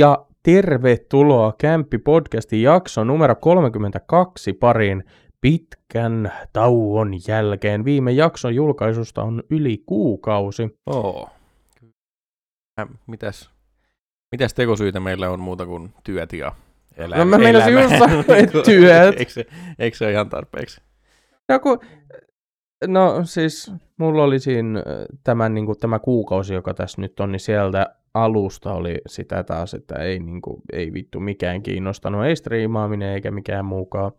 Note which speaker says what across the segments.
Speaker 1: Ja tervetuloa Kämppi-podcastin jakso numero 32 pariin pitkän tauon jälkeen. Viime jakson julkaisusta on yli kuukausi.
Speaker 2: Oo. Äh, mitäs, mitäs tekosyitä meillä on muuta kuin työt ja elä,
Speaker 1: No mä meinasin just sanoa, että työt.
Speaker 2: eikö, se, eikö se ole ihan tarpeeksi?
Speaker 1: No, kun, no siis mulla oli siinä tämän, niin kuin, tämä kuukausi, joka tässä nyt on, niin sieltä alusta oli sitä taas, että ei, niin kuin, ei vittu mikään kiinnostanut, ei striimaaminen eikä mikään muukaan.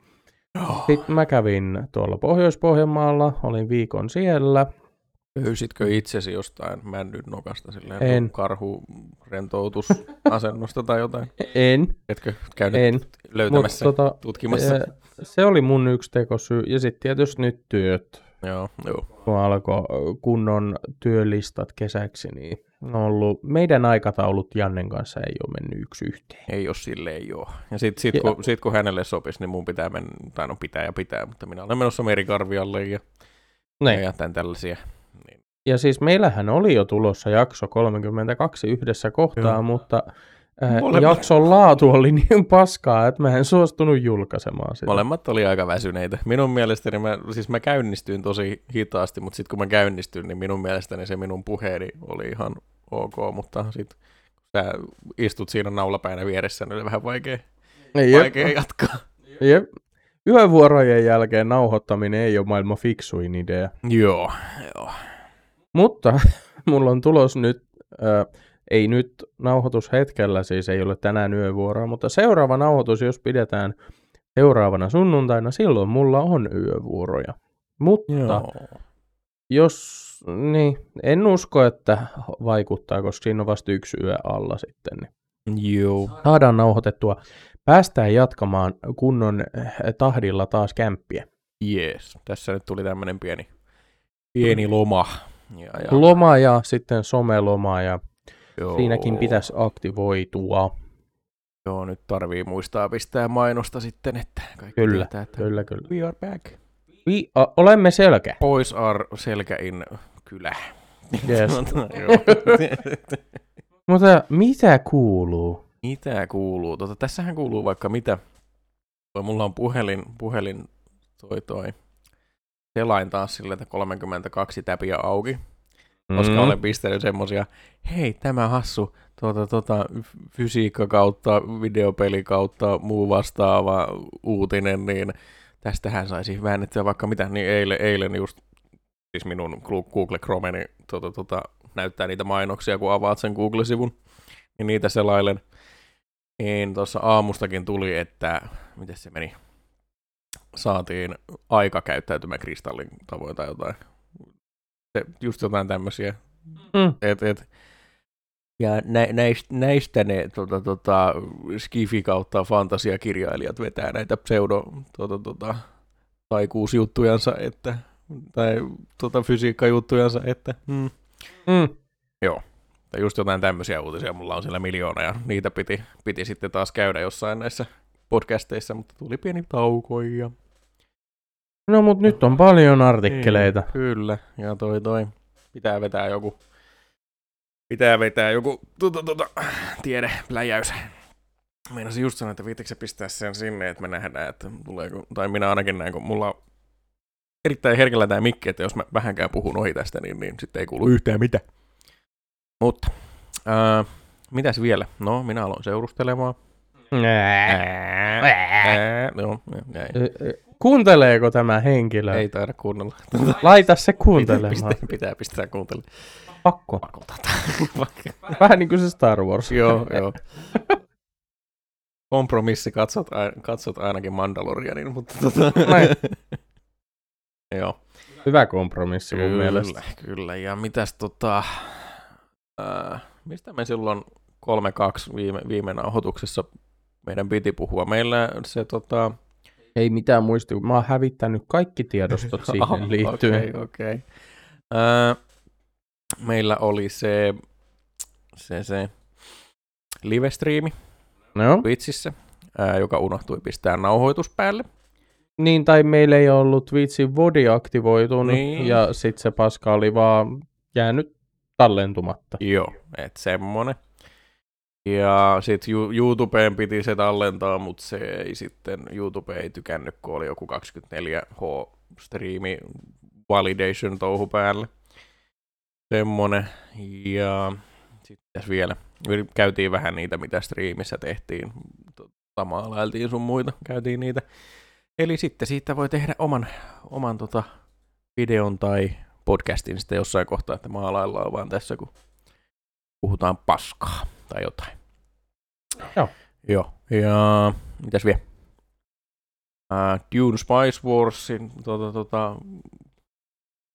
Speaker 1: Sitten mä kävin tuolla Pohjois-Pohjanmaalla, olin viikon siellä.
Speaker 2: Löysitkö itsesi jostain männyn nokasta silleen
Speaker 1: En.
Speaker 2: karhu rentoutusasennosta tai jotain?
Speaker 1: En,
Speaker 2: Etkö käynyt
Speaker 1: en.
Speaker 2: Löytämässä,
Speaker 1: tota,
Speaker 2: tutkimassa?
Speaker 1: eh, se oli mun yksi tekosyy. Ja sitten tietysti nyt työt.
Speaker 2: Joo, joo.
Speaker 1: Kun alkoi kunnon työlistat kesäksi, niin on ollut, meidän aikataulut Jannen kanssa ei ole mennyt yksi yhteen.
Speaker 2: Ei ole silleen joo. Ja sit, sit,
Speaker 1: Ja-
Speaker 2: kun, sit kun hänelle sopisi, niin mun pitää mennä, tai no pitää ja pitää, mutta minä olen menossa merikarvialle ja,
Speaker 1: Niin.
Speaker 2: ja tämän tällaisia. Niin.
Speaker 1: Ja siis meillähän oli jo tulossa jakso 32 yhdessä kohtaa,
Speaker 2: Joo.
Speaker 1: mutta
Speaker 2: Molemmat-
Speaker 1: jakson laatu oli niin paskaa, että mä en suostunut julkaisemaan sitä.
Speaker 2: Molemmat oli aika väsyneitä. Minun mielestäni, mä, siis mä käynnistyin tosi hitaasti, mutta sitten kun mä käynnistyin, niin minun mielestäni se minun puheeni oli ihan ok, mutta sitten kun sä istut siinä naulapäinä vieressä, niin oli vähän vaikea,
Speaker 1: Jep.
Speaker 2: vaikea jatkaa.
Speaker 1: Jep. Yövuorojen jälkeen nauhoittaminen ei ole maailman fiksuin idea.
Speaker 2: Joo, joo.
Speaker 1: Mutta mulla on tulos nyt, äh, ei nyt nauhoitushetkellä, siis ei ole tänään yövuoroa, mutta seuraava nauhoitus, jos pidetään seuraavana sunnuntaina, silloin mulla on yövuoroja. Mutta
Speaker 2: joo.
Speaker 1: jos, niin, en usko, että vaikuttaa, koska siinä on vasta yksi yö alla sitten. Niin
Speaker 2: Joo.
Speaker 1: saadaan nauhoitettua. Päästään jatkamaan kunnon eh, tahdilla taas kämppiä.
Speaker 2: Yes. Tässä nyt tuli tämmönen pieni, pieni loma. Ja, ja,
Speaker 1: Loma ja sitten someloma ja
Speaker 2: joo.
Speaker 1: siinäkin pitäisi aktivoitua.
Speaker 2: Joo, nyt tarvii muistaa pistää mainosta sitten, että kaikki
Speaker 1: Kyllä,
Speaker 2: tietää, että
Speaker 1: Kyllä, kyllä.
Speaker 2: we are back.
Speaker 1: Vi, a, olemme selkä.
Speaker 2: Boys are selkäin kylä.
Speaker 1: Yes. Mutta mitä kuuluu?
Speaker 2: mitä kuuluu? Tota, tässähän kuuluu vaikka mitä. Toi, mulla on puhelin, puhelin toi toi selain taas sille, että 32 täpiä auki, koska
Speaker 1: Mm.
Speaker 2: olen pistänyt semmosia, hei tämä hassu, tuota, tuota, fysiikka kautta, videopeli kautta, muu vastaava uutinen, niin tästähän saisi väännettyä vaikka mitä, niin eilen, eilen just, siis minun Google Chrome, niin tuota, tuota, näyttää niitä mainoksia, kun avaat sen Google-sivun, niin niitä selailen. Niin tuossa aamustakin tuli, että, miten se meni, saatiin aikakäyttäytymä kristallin tavoin tai jotain. Se, just jotain tämmöisiä.
Speaker 1: Mm.
Speaker 2: Et, et, ja nä, näistä, näistä ne tota, tota, skifi kautta fantasiakirjailijat vetää näitä pseudo tota, tota, taikuusjuttujansa, että, tai tota, fysiikkajuttujansa, että mm.
Speaker 1: Mm.
Speaker 2: tai just jotain tämmöisiä uutisia mulla on siellä miljoona, ja niitä piti, piti sitten taas käydä jossain näissä podcasteissa, mutta tuli pieni tauko ja
Speaker 1: No mut nyt on paljon artikkeleita.
Speaker 2: Niin, kyllä, ja toi toi. Pitää vetää joku, pitää vetää joku tuota, tuota, tiede, pläjäys. Meinasin just sanoa, että viittikö se pistää sen sinne, että me nähdään, että tuleeko, tai minä ainakin näin, kun mulla erittäin herkällä tämä mikki, että jos mä vähänkään puhun ohi tästä, niin, niin sitten ei kuulu yhtään mitään. Mutta, ää, mitäs vielä? No, minä aloin seurustelemaan.
Speaker 1: Ö, ö, Kuunteleeko tämä henkilö?
Speaker 2: Ei taida kuunnella.
Speaker 1: Laita se kuuntelemaan.
Speaker 2: pitää, pitää pistää kuuntelemaan.
Speaker 1: Pakko. Vähän niin kuin se Star Wars.
Speaker 2: joo, joo. Kompromissi, katsot, katsot ainakin Mandalorianin, mutta tota... Joo.
Speaker 1: Hyvä kompromissi mun
Speaker 2: Kyllä,
Speaker 1: mielestä.
Speaker 2: kyllä. Ja mitäs tota... Äh, mistä me silloin 3-2 viime, viime nauhoituksessa meidän piti puhua? Meillä se tota...
Speaker 1: Ei mitään muisti, mä oon hävittänyt kaikki tiedostot siihen liittyen.
Speaker 2: Okei, okay, okei. Okay. Äh, meillä oli se, se, se live-striimi
Speaker 1: No,
Speaker 2: Twitchissä, ää, joka unohtui pistää nauhoitus päälle.
Speaker 1: Niin tai meillä ei ollut vitsi Vodi aktivoitunut
Speaker 2: Niin.
Speaker 1: ja sit se paska oli vaan jäänyt tallentumatta.
Speaker 2: Joo, et semmonen. Ja sitten YouTubeen piti se tallentaa, mutta se ei sitten, YouTube ei tykännyt, kun oli joku 24H-striimi validation touhu päällä. Semmonen. Ja sitten vielä, käytiin vähän niitä, mitä striimissä tehtiin. Maalailtiin sun muita, käytiin niitä. Eli sitten siitä voi tehdä oman, oman tota videon tai podcastin sitten jossain kohtaa, että maalaillaan vaan tässä, kun puhutaan paskaa tai jotain.
Speaker 1: Joo.
Speaker 2: Joo. Ja mitäs vielä? Uh, Dune Spice Warsin, tota, tota...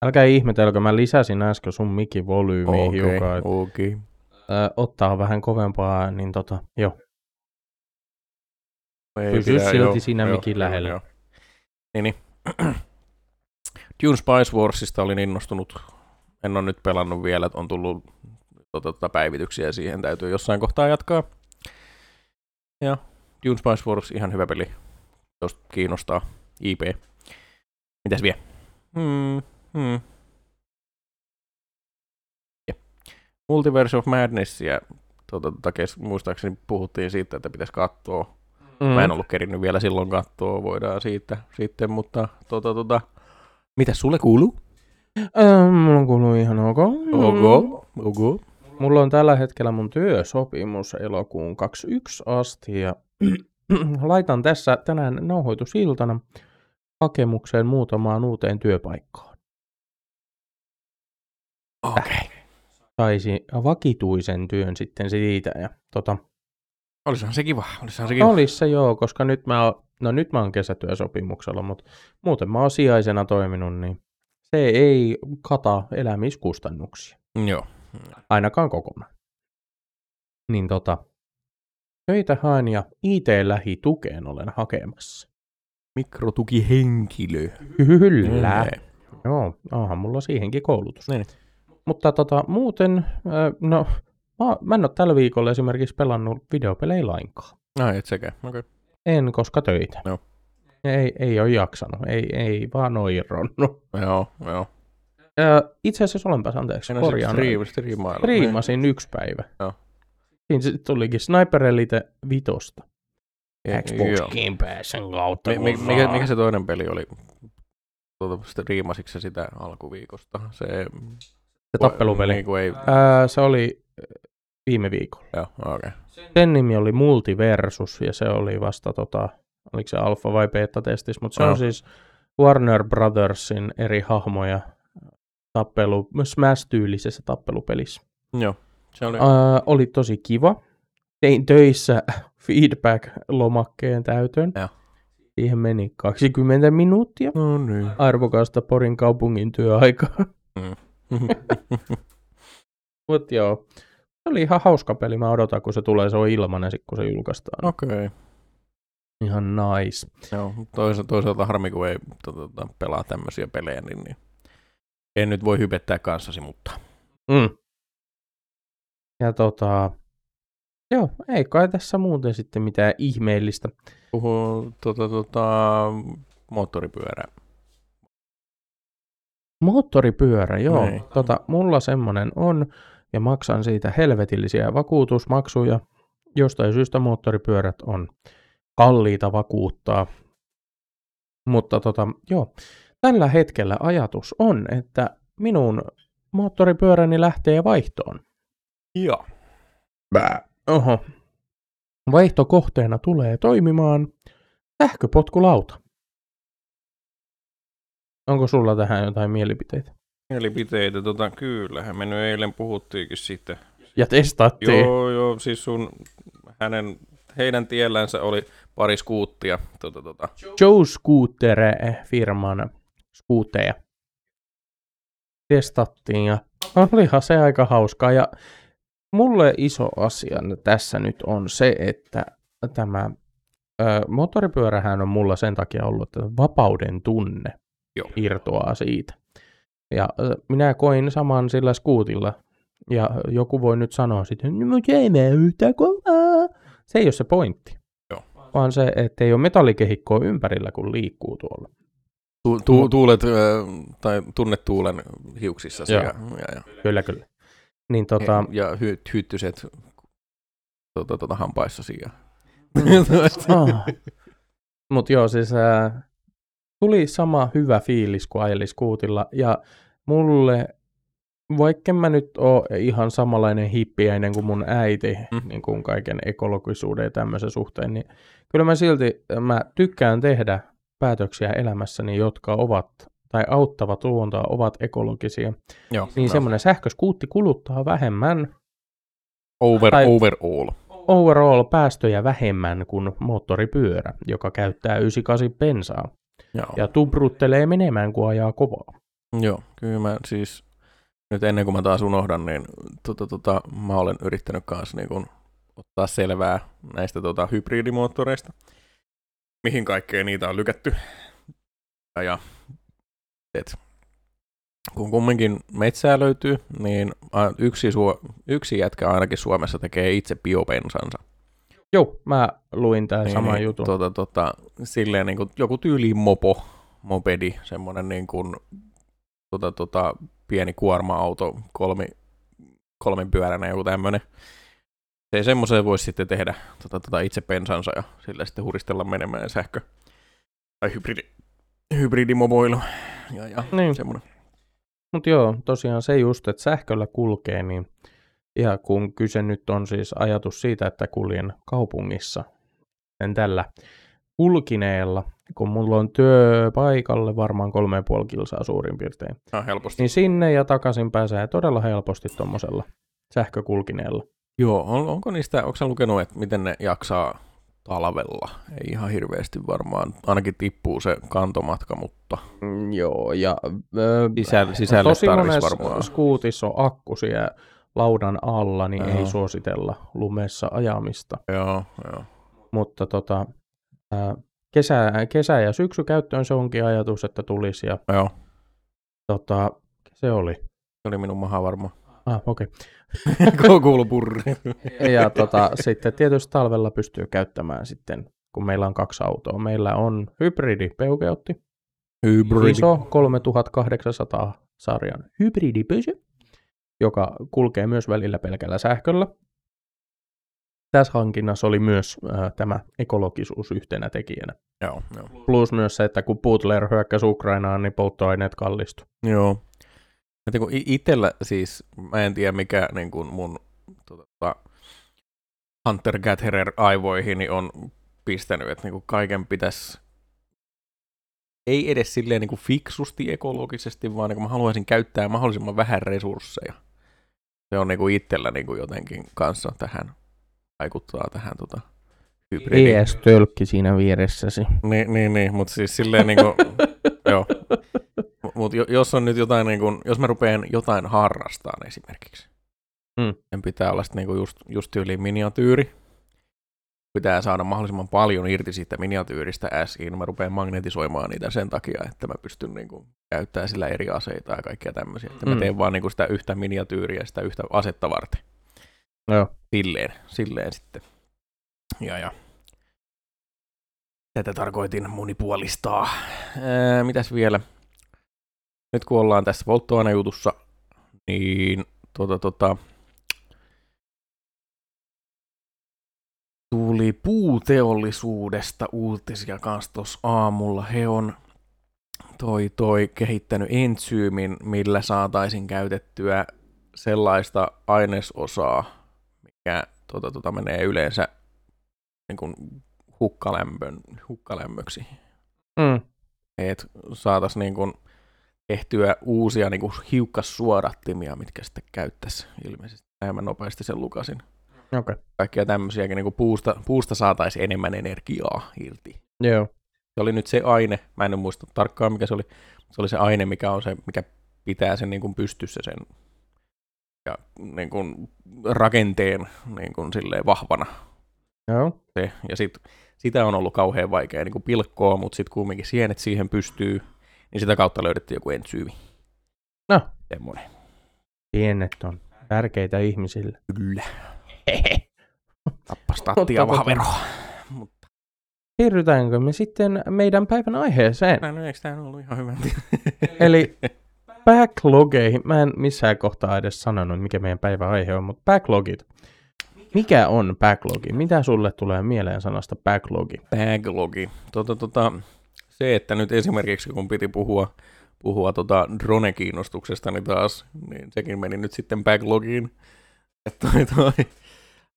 Speaker 1: Älkää ihmetelkö, mä lisäsin äsken sun mikin volyymiin
Speaker 2: okay,
Speaker 1: hiukan. että,
Speaker 2: Okay.
Speaker 1: ö, ottaa vähän kovempaa, niin tota, joo. Pysy
Speaker 2: pidä,
Speaker 1: silti
Speaker 2: joo,
Speaker 1: siinä
Speaker 2: joo,
Speaker 1: mikin
Speaker 2: joo,
Speaker 1: lähellä.
Speaker 2: joo. Niin, niin. Dune Spice Warsista olin innostunut. En ole nyt pelannut vielä, että on tullut tota, tota, päivityksiä siihen, täytyy jossain kohtaa jatkaa. Ja Dune Spice Wars, ihan hyvä peli, jos kiinnostaa. IP. Mitäs vielä? Hmm, hmm. Multiverse of Madnessia, tota, tota, kes- muistaakseni puhuttiin siitä, että pitäisi katsoa.
Speaker 1: Mm.
Speaker 2: Mä en ollut kerinyt vielä silloin katsoa, voidaan siitä sitten, mutta tota, tota, mitä sulle kuuluu?
Speaker 1: Öö, mulla kuuluu ihan ok.
Speaker 2: Ok, ok.
Speaker 1: Mulla on tällä hetkellä mun työsopimus elokuun 21 asti ja laitan tässä tänään nauhoitusiltana hakemukseen muutamaan uuteen työpaikkaan.
Speaker 2: Okei. Okay.
Speaker 1: Saisi vakituisen työn sitten siitä ja tota,
Speaker 2: Olisihan se kiva, olisihan se kiva.
Speaker 1: Olis se joo, koska nyt mä, oon, no nyt mä oon kesätyösopimuksella, mutta muuten mä oon sijaisena toiminut, niin se ei kata elämiskustannuksia,
Speaker 2: Joo.
Speaker 1: ainakaan kokonaan. Niin tota, töitä haen ja IT-lähitukeen olen hakemassa.
Speaker 2: Mikrotukihenkilö.
Speaker 1: Kyllä.
Speaker 2: Nee.
Speaker 1: Joo, onhan mulla siihenkin koulutus.
Speaker 2: Niin.
Speaker 1: Mutta tota, muuten, no, mä, mä en ole tällä viikolla esimerkiksi pelannut videopelejä lainkaan.
Speaker 2: Ai, et sekä. Okei. Okay.
Speaker 1: En, koska töitä.
Speaker 2: Joo.
Speaker 1: Ei, ei ole jaksanut, ei, ei vaan ole irronnut.
Speaker 2: Joo, joo.
Speaker 1: Ö, itse asiassa olenpas anteeksi,
Speaker 2: Siinä on
Speaker 1: korjaan.
Speaker 2: striim, striimailla.
Speaker 1: Striimasin yksi päivä.
Speaker 2: Joo.
Speaker 1: Siinä tulikin Sniper Elite vitosta.
Speaker 2: Niin.
Speaker 1: Xbox. Game Passin kautta.
Speaker 2: Mi- mi- mikä, mikä se toinen peli oli? Tuota, striimasitko se sitä alkuviikosta? Se,
Speaker 1: se tappelupeli?
Speaker 2: Niin ei...
Speaker 1: Ää, se oli viime viikolla.
Speaker 2: Joo. Okay.
Speaker 1: Sen nimi oli Multiversus ja se oli vasta tota, oliko se alfa vai beta testis, mutta se
Speaker 2: Joo.
Speaker 1: on siis Warner Brothersin eri hahmoja tappelu, Smash-tyylisessä tappelupelissä.
Speaker 2: Joo. Se oli...
Speaker 1: Ää, oli tosi kiva. Tein töissä feedback-lomakkeen täytön.
Speaker 2: Joo.
Speaker 1: Siihen meni 20 minuuttia
Speaker 2: No niin.
Speaker 1: arvokasta Porin kaupungin työaikaa. Mut joo, se oli ihan hauska peli. Mä odotan, kun se tulee, se on ilmanen sit, kun se julkaistaan.
Speaker 2: Okei. Okay.
Speaker 1: Ihan nice.
Speaker 2: Joo, toisaalta, toisaalta harmi, kun ei to, to, to, pelaa tämmöisiä pelejä, niin, niin en nyt voi hypettää kanssasi, mutta
Speaker 1: Mm. Ja tota, joo, ei kai tässä muuten sitten mitään ihmeellistä.
Speaker 2: puhuu tota, tota, moottoripyörä.
Speaker 1: Moottoripyörä, joo.
Speaker 2: Niin.
Speaker 1: Tota, mulla semmonen on, ja maksan siitä helvetillisiä vakuutusmaksuja. Jostain syystä moottoripyörät on kalliita vakuuttaa. Mutta tota, joo, tällä hetkellä ajatus on, että minun moottoripyöräni lähtee vaihtoon.
Speaker 2: Joo.
Speaker 1: Oho. Vaihtokohteena tulee toimimaan sähköpotkulauta. Onko sulla tähän jotain mielipiteitä?
Speaker 2: Mielipiteitä, tota, kyllähän me nyt eilen puhuttiinkin sitten.
Speaker 1: Ja testattiin.
Speaker 2: Joo, joo, siis sun, hänen, heidän tiellänsä oli pari skuuttia. Tota, tota.
Speaker 1: Joe Scooter firman skuutteja. Testattiin ja olihan se aika hauskaa. Ja mulle iso asia tässä nyt on se, että tämä ö, moottoripyörähän on mulla sen takia ollut, että vapauden tunne
Speaker 2: Joo.
Speaker 1: irtoaa siitä. Ja minä koin saman sillä skuutilla. Ja joku voi nyt sanoa sitten, no mutta ei mene yhtä kovaa. Se ei ole se pointti.
Speaker 2: Joo.
Speaker 1: Vaan se, että ei ole metallikehikkoa ympärillä, kun liikkuu tuolla.
Speaker 2: Tu, tu, tuulet, tai tunnet tuulen hiuksissa
Speaker 1: Joo.
Speaker 2: ja, ja, ja,
Speaker 1: Kyllä, kyllä. Niin tota,
Speaker 2: ja hy, hyttyset tuota, tuota, hampaissa siihen.
Speaker 1: Ah. Mutta joo, siis ää, tuli sama hyvä fiilis kuin ajeli skuutilla. Ja mulle, vaikka mä nyt oon ihan samanlainen hippiäinen kuin mun äiti,
Speaker 2: Mm.
Speaker 1: niin kuin kaiken ekologisuuden ja tämmöisen suhteen, niin kyllä mä silti mä tykkään tehdä päätöksiä elämässäni, jotka ovat tai auttavat luontoa, ovat ekologisia.
Speaker 2: Joo,
Speaker 1: Niin semmoinen sähköskuutti kuluttaa vähemmän,
Speaker 2: Over,
Speaker 1: tai-
Speaker 2: overall.
Speaker 1: overall päästöjä vähemmän kuin moottoripyörä, joka käyttää 98 bensaa
Speaker 2: Joo.
Speaker 1: ja tubruttelee menemään, kun ajaa kovaa.
Speaker 2: Joo, kyllä mä siis, nyt ennen kuin mä taas unohdan, niin tota, tota, mä olen yrittänyt kanssa niin kun, ottaa selvää näistä tota, hybridimoottoreista, mihin kaikkeen niitä on lykätty. Ja, ja et, kun kumminkin metsää löytyy, niin yksi, suo, yksi jätkä ainakin Suomessa tekee itse biopensansa.
Speaker 1: Joo, mä luin tämän
Speaker 2: Niin,
Speaker 1: saman
Speaker 2: niin,
Speaker 1: jutun.
Speaker 2: Tota, tota, silleen niin kuin, joku tyyli mopo, mopedi, semmoinen niin kuin, tota, tota, pieni kuorma-auto, kolmi, kolmipyöräinen joku tämmöinen. Se semmoiseen voisi sitten tehdä tota, tota, itse pensansa ja sillä sitten huristella menemään sähkö. Tai hybridi, hybridimoboilu. Ja, ja
Speaker 1: Niin.
Speaker 2: semmoinen.
Speaker 1: Mutta joo, tosiaan se just, että sähköllä kulkee, niin ja kun kyse nyt on siis ajatus siitä, että kuljen kaupungissa, en tällä kulkineella, kun mulla on työpaikalle varmaan kolme ja puoli kilsaa suurin piirtein,
Speaker 2: Ja, helposti.
Speaker 1: niin sinne ja takaisin pääsee todella helposti tuommoisella sähkökulkineella.
Speaker 2: Joo, on, onko niistä, onko lukenut, että miten ne jaksaa talvella? Ei ihan hirveästi varmaan, ainakin tippuu se kantomatka, mutta
Speaker 1: Mm, joo, ja ö,
Speaker 2: Sisälle- sisälle
Speaker 1: tosi monessa
Speaker 2: varmaan.
Speaker 1: skuutissa on akku siellä laudan alla, niin
Speaker 2: Joo.
Speaker 1: ei suositella lumessa ajamista.
Speaker 2: joo, joo.
Speaker 1: Mutta tota, kesä, kesä- ja syksykäyttöön se onkin ajatus, että tulisi. Ja
Speaker 2: joo.
Speaker 1: tota, se oli.
Speaker 2: Se oli minun maha varma.
Speaker 1: Ah, okei.
Speaker 2: Kuulu purri.
Speaker 1: Ja tota, sitten tietysti talvella pystyy käyttämään sitten, kun meillä on kaksi autoa. Meillä on hybridi peugeotti,
Speaker 2: Hybrid.
Speaker 1: iso 3800 sarjan hybridipysy, joka kulkee myös välillä pelkällä sähköllä. Tässä hankinnassa oli myös äh, tämä ekologisuus yhtenä tekijänä.
Speaker 2: Joo, joo.
Speaker 1: Plus myös se, että kun Putler hyökkäsi Ukrainaan, niin polttoaineet kallistu.
Speaker 2: Joo. Että kun i- itellä siis, mä en tiedä mikä niin kuin mun tota, Hunter Gatherer aivoihini on pistänyt, että niin kuin kaiken pitäisi ei edes silleen niin kuin fiksusti ekologisesti, vaan niin kuin mä haluaisin käyttää mahdollisimman vähän resursseja. Se on niin kuin itsellä niin kuin jotenkin kanssa tähän, vaikuttaa tähän tota, hybridi.
Speaker 1: ES-tölkki siinä vieressäsi.
Speaker 2: Niin, niin, niin mutta siis silleen niin kuin, joo. Mutta jos on nyt jotain, niin kuin, jos mä rupean jotain harrastaan esimerkiksi,
Speaker 1: Mm.
Speaker 2: sen pitää olla sitten niin just, just tyyliin miniatyyri. Pitää saada mahdollisimman paljon irti siitä miniatyyristä äsiin. Mä rupean magnetisoimaan niitä sen takia, että mä pystyn niin kuin, käyttämään sillä eri aseita ja kaikkea tämmöisiä. Että mä
Speaker 1: Mm.
Speaker 2: teen vaan niin kuin, sitä yhtä miniatyyriä sitä yhtä asetta varten.
Speaker 1: Joo.
Speaker 2: Silleen, silleen sitten. Ja, ja. Tätä tarkoitin monipuolistaa. Ää, mitäs vielä? Nyt kun ollaan tässä polttoainejutussa, niin tota, tota, tuli puuteollisuudesta uutisia kanssa tuossa aamulla. He on toi, toi kehittänyt entsyymin, millä saataisiin käytettyä sellaista ainesosaa, mikä tota, tota, menee yleensä niin kuin hukkalämpön, hukkalämmöksi.
Speaker 1: Mm.
Speaker 2: Että saataisiin niin kuin tehtyä uusia niin kuin hiukkassuodattimia, mitkä sitten käyttäisi ilmeisesti. Näin mä nopeasti sen lukasin.
Speaker 1: Okay.
Speaker 2: Kaikkia tämmöisiäkin, niin kuin puusta, puusta saataisiin enemmän energiaa irti.
Speaker 1: Joo.
Speaker 2: Se oli nyt se aine, mä en muista tarkkaan mikä se oli, se oli se aine, mikä on se, mikä pitää sen niin kuin pystyssä sen ja niin kuin rakenteen niin kuin silleen vahvana.
Speaker 1: Joo.
Speaker 2: Se. Ja sit, sitä on ollut kauhean vaikea niin kuin pilkkoa, mutta sitten kumminkin sienet siihen pystyy, niin sitä kautta löydettiin joku entsyymi.
Speaker 1: No.
Speaker 2: Semmoinen.
Speaker 1: Pienet on tärkeitä ihmisille.
Speaker 2: Kyllä. Tappas tattia
Speaker 1: tota-
Speaker 2: vahveroa. Mutta
Speaker 1: Siirrytäänkö me sitten meidän päivän aiheeseen?
Speaker 2: no, eikö tämä ollut ihan hyvä?
Speaker 1: Eli backlogeihin. Mä en missään kohtaa edes sanonut, mikä meidän päivän aihe on, mutta backlogit. Mikä on backlogi? Mitä sulle tulee mieleen sanasta backlogi?
Speaker 2: Backlogi. Tota, tota, se, että nyt esimerkiksi kun piti puhua, puhua tota drone-kiinnostuksesta, niin taas, niin sekin meni nyt sitten backlogiin. Et toi, toi.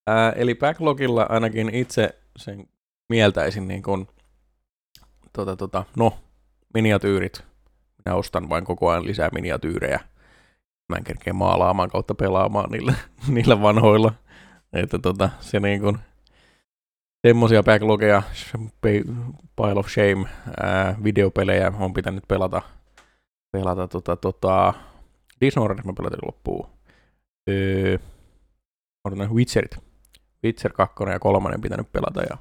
Speaker 2: Ää, eli backlogilla ainakin itse sen mieltäisin niin kuin, tota, tota, no, miniatyyrit. Minä ostan vain koko ajan lisää miniatyyrejä. Mä en kerkeä maalaamaan kautta pelaamaan niillä, niillä vanhoilla. Että tota, se niin kuin, semmosia backlogeja, pile of shame, ää, videopelejä on pitänyt pelata, pelata tota, tota, Dishonored mä pelatin loppuun. Öö, Witcherit. Witcher 2 ja 3 pitänyt pelata ja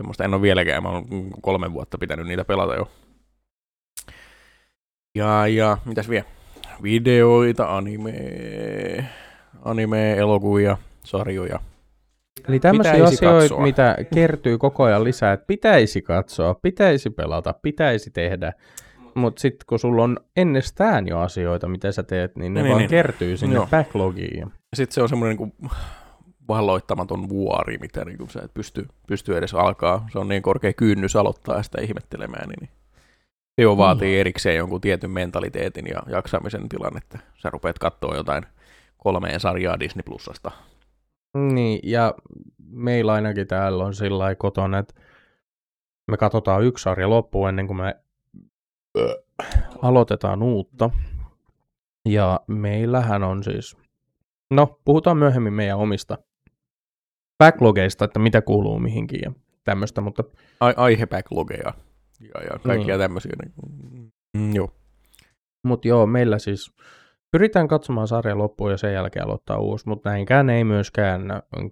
Speaker 2: semmoista en ole vieläkään, mä oon kolme vuotta pitänyt niitä pelata jo. Ja, ja mitäs vielä? Videoita, anime, anime, elokuvia, sarjoja.
Speaker 1: Eli tämmöisiä
Speaker 2: Pitäisi
Speaker 1: asioita,
Speaker 2: katsoa.
Speaker 1: mitä kertyy koko ajan lisää, että pitäisi katsoa, pitäisi pelata, pitäisi tehdä. Mutta sitten kun sulla on ennestään jo asioita, mitä sä teet, niin ne
Speaker 2: Niin,
Speaker 1: vaan
Speaker 2: niin.
Speaker 1: kertyy sinne
Speaker 2: Joo.
Speaker 1: backlogiin.
Speaker 2: Sitten se on semmoinen niin valloittamaton vuori, mitä niin kuin sä et pysty, pysty edes alkaa. Se on niin korkea kynnys aloittaa sitä ihmettelemään, niin se jo vaatii erikseen jonkun tietyn mentaliteetin ja jaksamisen tilan, että sä rupeat katsoa jotain kolmeen sarjaa Disney Plusasta.
Speaker 1: Niin, ja meillä ainakin täällä on sillä kotona, että me katsotaan yksi sarja loppuun ennen kuin me aloitetaan uutta. Ja meillähän on siis, no puhutaan myöhemmin meidän omista backlogeista, että mitä kuuluu mihinkin ja tämmöistä, mutta
Speaker 2: Ai- aihebacklogeja ja, ja kaikkia
Speaker 1: Niin.
Speaker 2: niin. tämmöisiä. Niin, mm, joo.
Speaker 1: Mutta joo, meillä siis pyritään katsomaan sarja loppuun ja sen jälkeen aloittaa uusi, mutta näinkään ei myöskään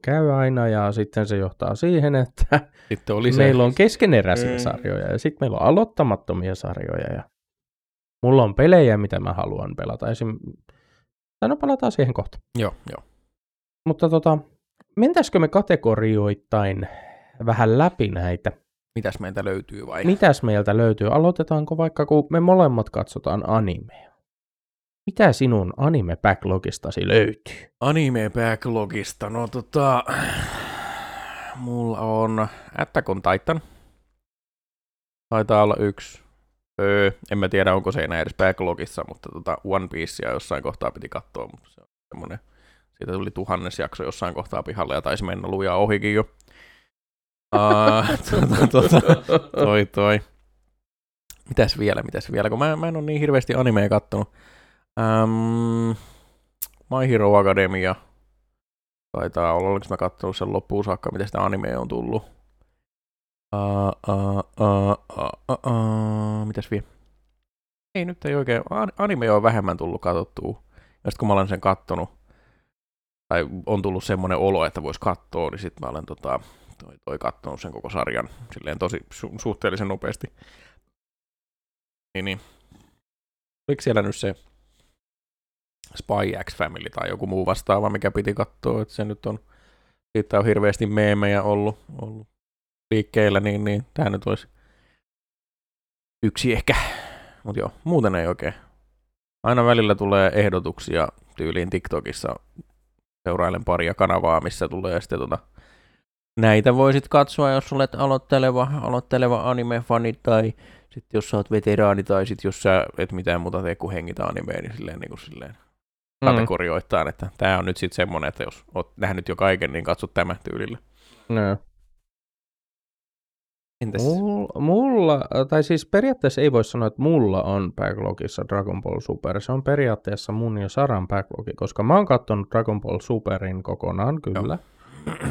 Speaker 1: käy aina ja sitten se johtaa siihen, että
Speaker 2: Sitten oli
Speaker 1: meillä on keskeneräisiä
Speaker 2: Mm.
Speaker 1: sarjoja ja sitten meillä on aloittamattomia sarjoja ja mulla on pelejä, mitä mä haluan pelata. Esim... Tai no palataan siihen kohta.
Speaker 2: Joo, joo.
Speaker 1: Mutta tota, mentäisikö me kategorioittain vähän läpi näitä?
Speaker 2: Mitäs meiltä löytyy vai?
Speaker 1: Mitäs meiltä löytyy? Aloitetaanko vaikka, kun me molemmat katsotaan animea. Mitä sinun anime-backlogistasi löytyy?
Speaker 2: Anime backlogista, no tota, mulla on Attack on Titan. Taitaa olla yksi. Öö, en mä tiedä, onko se enää edes backlogissa, mutta tota One Piecea jossain kohtaa piti katsoa, mutta se on semmonen, siitä tuli tuhannes jakso jossain kohtaa pihalle ja taisi mennä lujaa ohikin jo. Uh, tota, tota, toi toi. Mitäs vielä, mitäs vielä, kun mä, mä en ole niin hirveästi animea kattonut. Um, My Hero Academia. Taitaa olla, oliko mä kattonut sen loppuun saakka, miten sitä animea on tullut. Uh, uh, uh, uh, uh, mitäs vielä? Ei nyt ei oikein, an- anime on vähemmän tullut katsottua. Ja sitten kun mä olen sen kattonut, tai on tullut semmoinen olo, että vois katsoa, niin sitten mä olen tota, toi, toi kattonut sen koko sarjan silleen tosi su- suhteellisen nopeasti. Niin, niin. Oliko siellä nyt se Spy X Family tai joku muu vastaava, mikä piti katsoa, että se nyt on, siitä on hirveästi meemejä ollut, ollut liikkeellä, niin, niin tämä nyt olisi yksi ehkä. Mutta joo, muuten ei oikein. Aina välillä tulee ehdotuksia tyyliin TikTokissa. Seurailen paria kanavaa, missä tulee sitten tota, näitä voisit katsoa, jos olet aloitteleva, aloitteleva anime-fani tai sitten jos sä oot veteraani tai sitten jos sä et mitään muuta tee kuin hengitä animea, niin silleen, niin kuin silleen kategorioittain, että tämä on nyt sitten semmoinen, että jos oot nähnyt jo kaiken, niin katso tämä tyylillä.
Speaker 1: No.
Speaker 2: Entäs?
Speaker 1: Mulla, mulla, tai siis periaatteessa ei voi sanoa, että mulla on backlogissa Dragon Ball Super. Se on periaatteessa mun ja Saran backlogi, koska mä oon kattonut Dragon Ball Superin kokonaan, kyllä.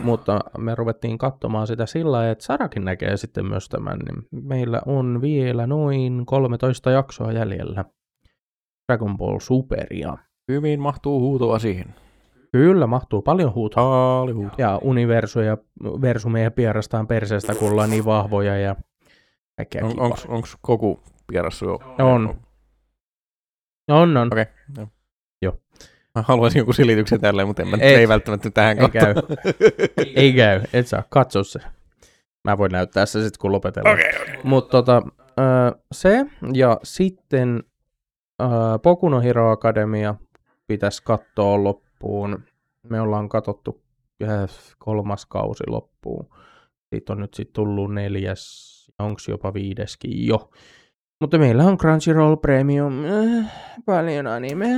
Speaker 1: Mutta me ruvettiin katsomaan sitä sillä lailla, että Sarakin näkee sitten myös tämän. Niin meillä on vielä noin 13 jaksoa jäljellä Dragon Ball Superia.
Speaker 2: Hyvin mahtuu huutoa siihen.
Speaker 1: Kyllä, mahtuu paljon huutoa.
Speaker 2: Huuto.
Speaker 1: Ja universuja, versumeja pierastaan perseestä, kun ollaan niin vahvoja ja kaikkea
Speaker 2: On, onks, onks koku pierassu jo?
Speaker 1: On. On, on.
Speaker 2: Okei. Okay.
Speaker 1: Joo.
Speaker 2: Mä haluaisin joku silityksen tälleen, mutta en mä,
Speaker 1: Et.
Speaker 2: ei välttämättä tähän
Speaker 1: Ei
Speaker 2: kohtaan.
Speaker 1: Ei käy, et saa katso se. Mä voin näyttää se sitten, kun lopetellaan.
Speaker 2: Okei, okei.
Speaker 1: Mutta tota, se ja sitten ö, Boku no Hero Academia pitäisi katsoa loppuun. Me ollaan katsottu kolmas kausi loppuu. Siitä on nyt sitten tullut neljäs, onko jopa viideskin jo. Mutta meillä on Crunchyroll Premium, äh, paljon animea.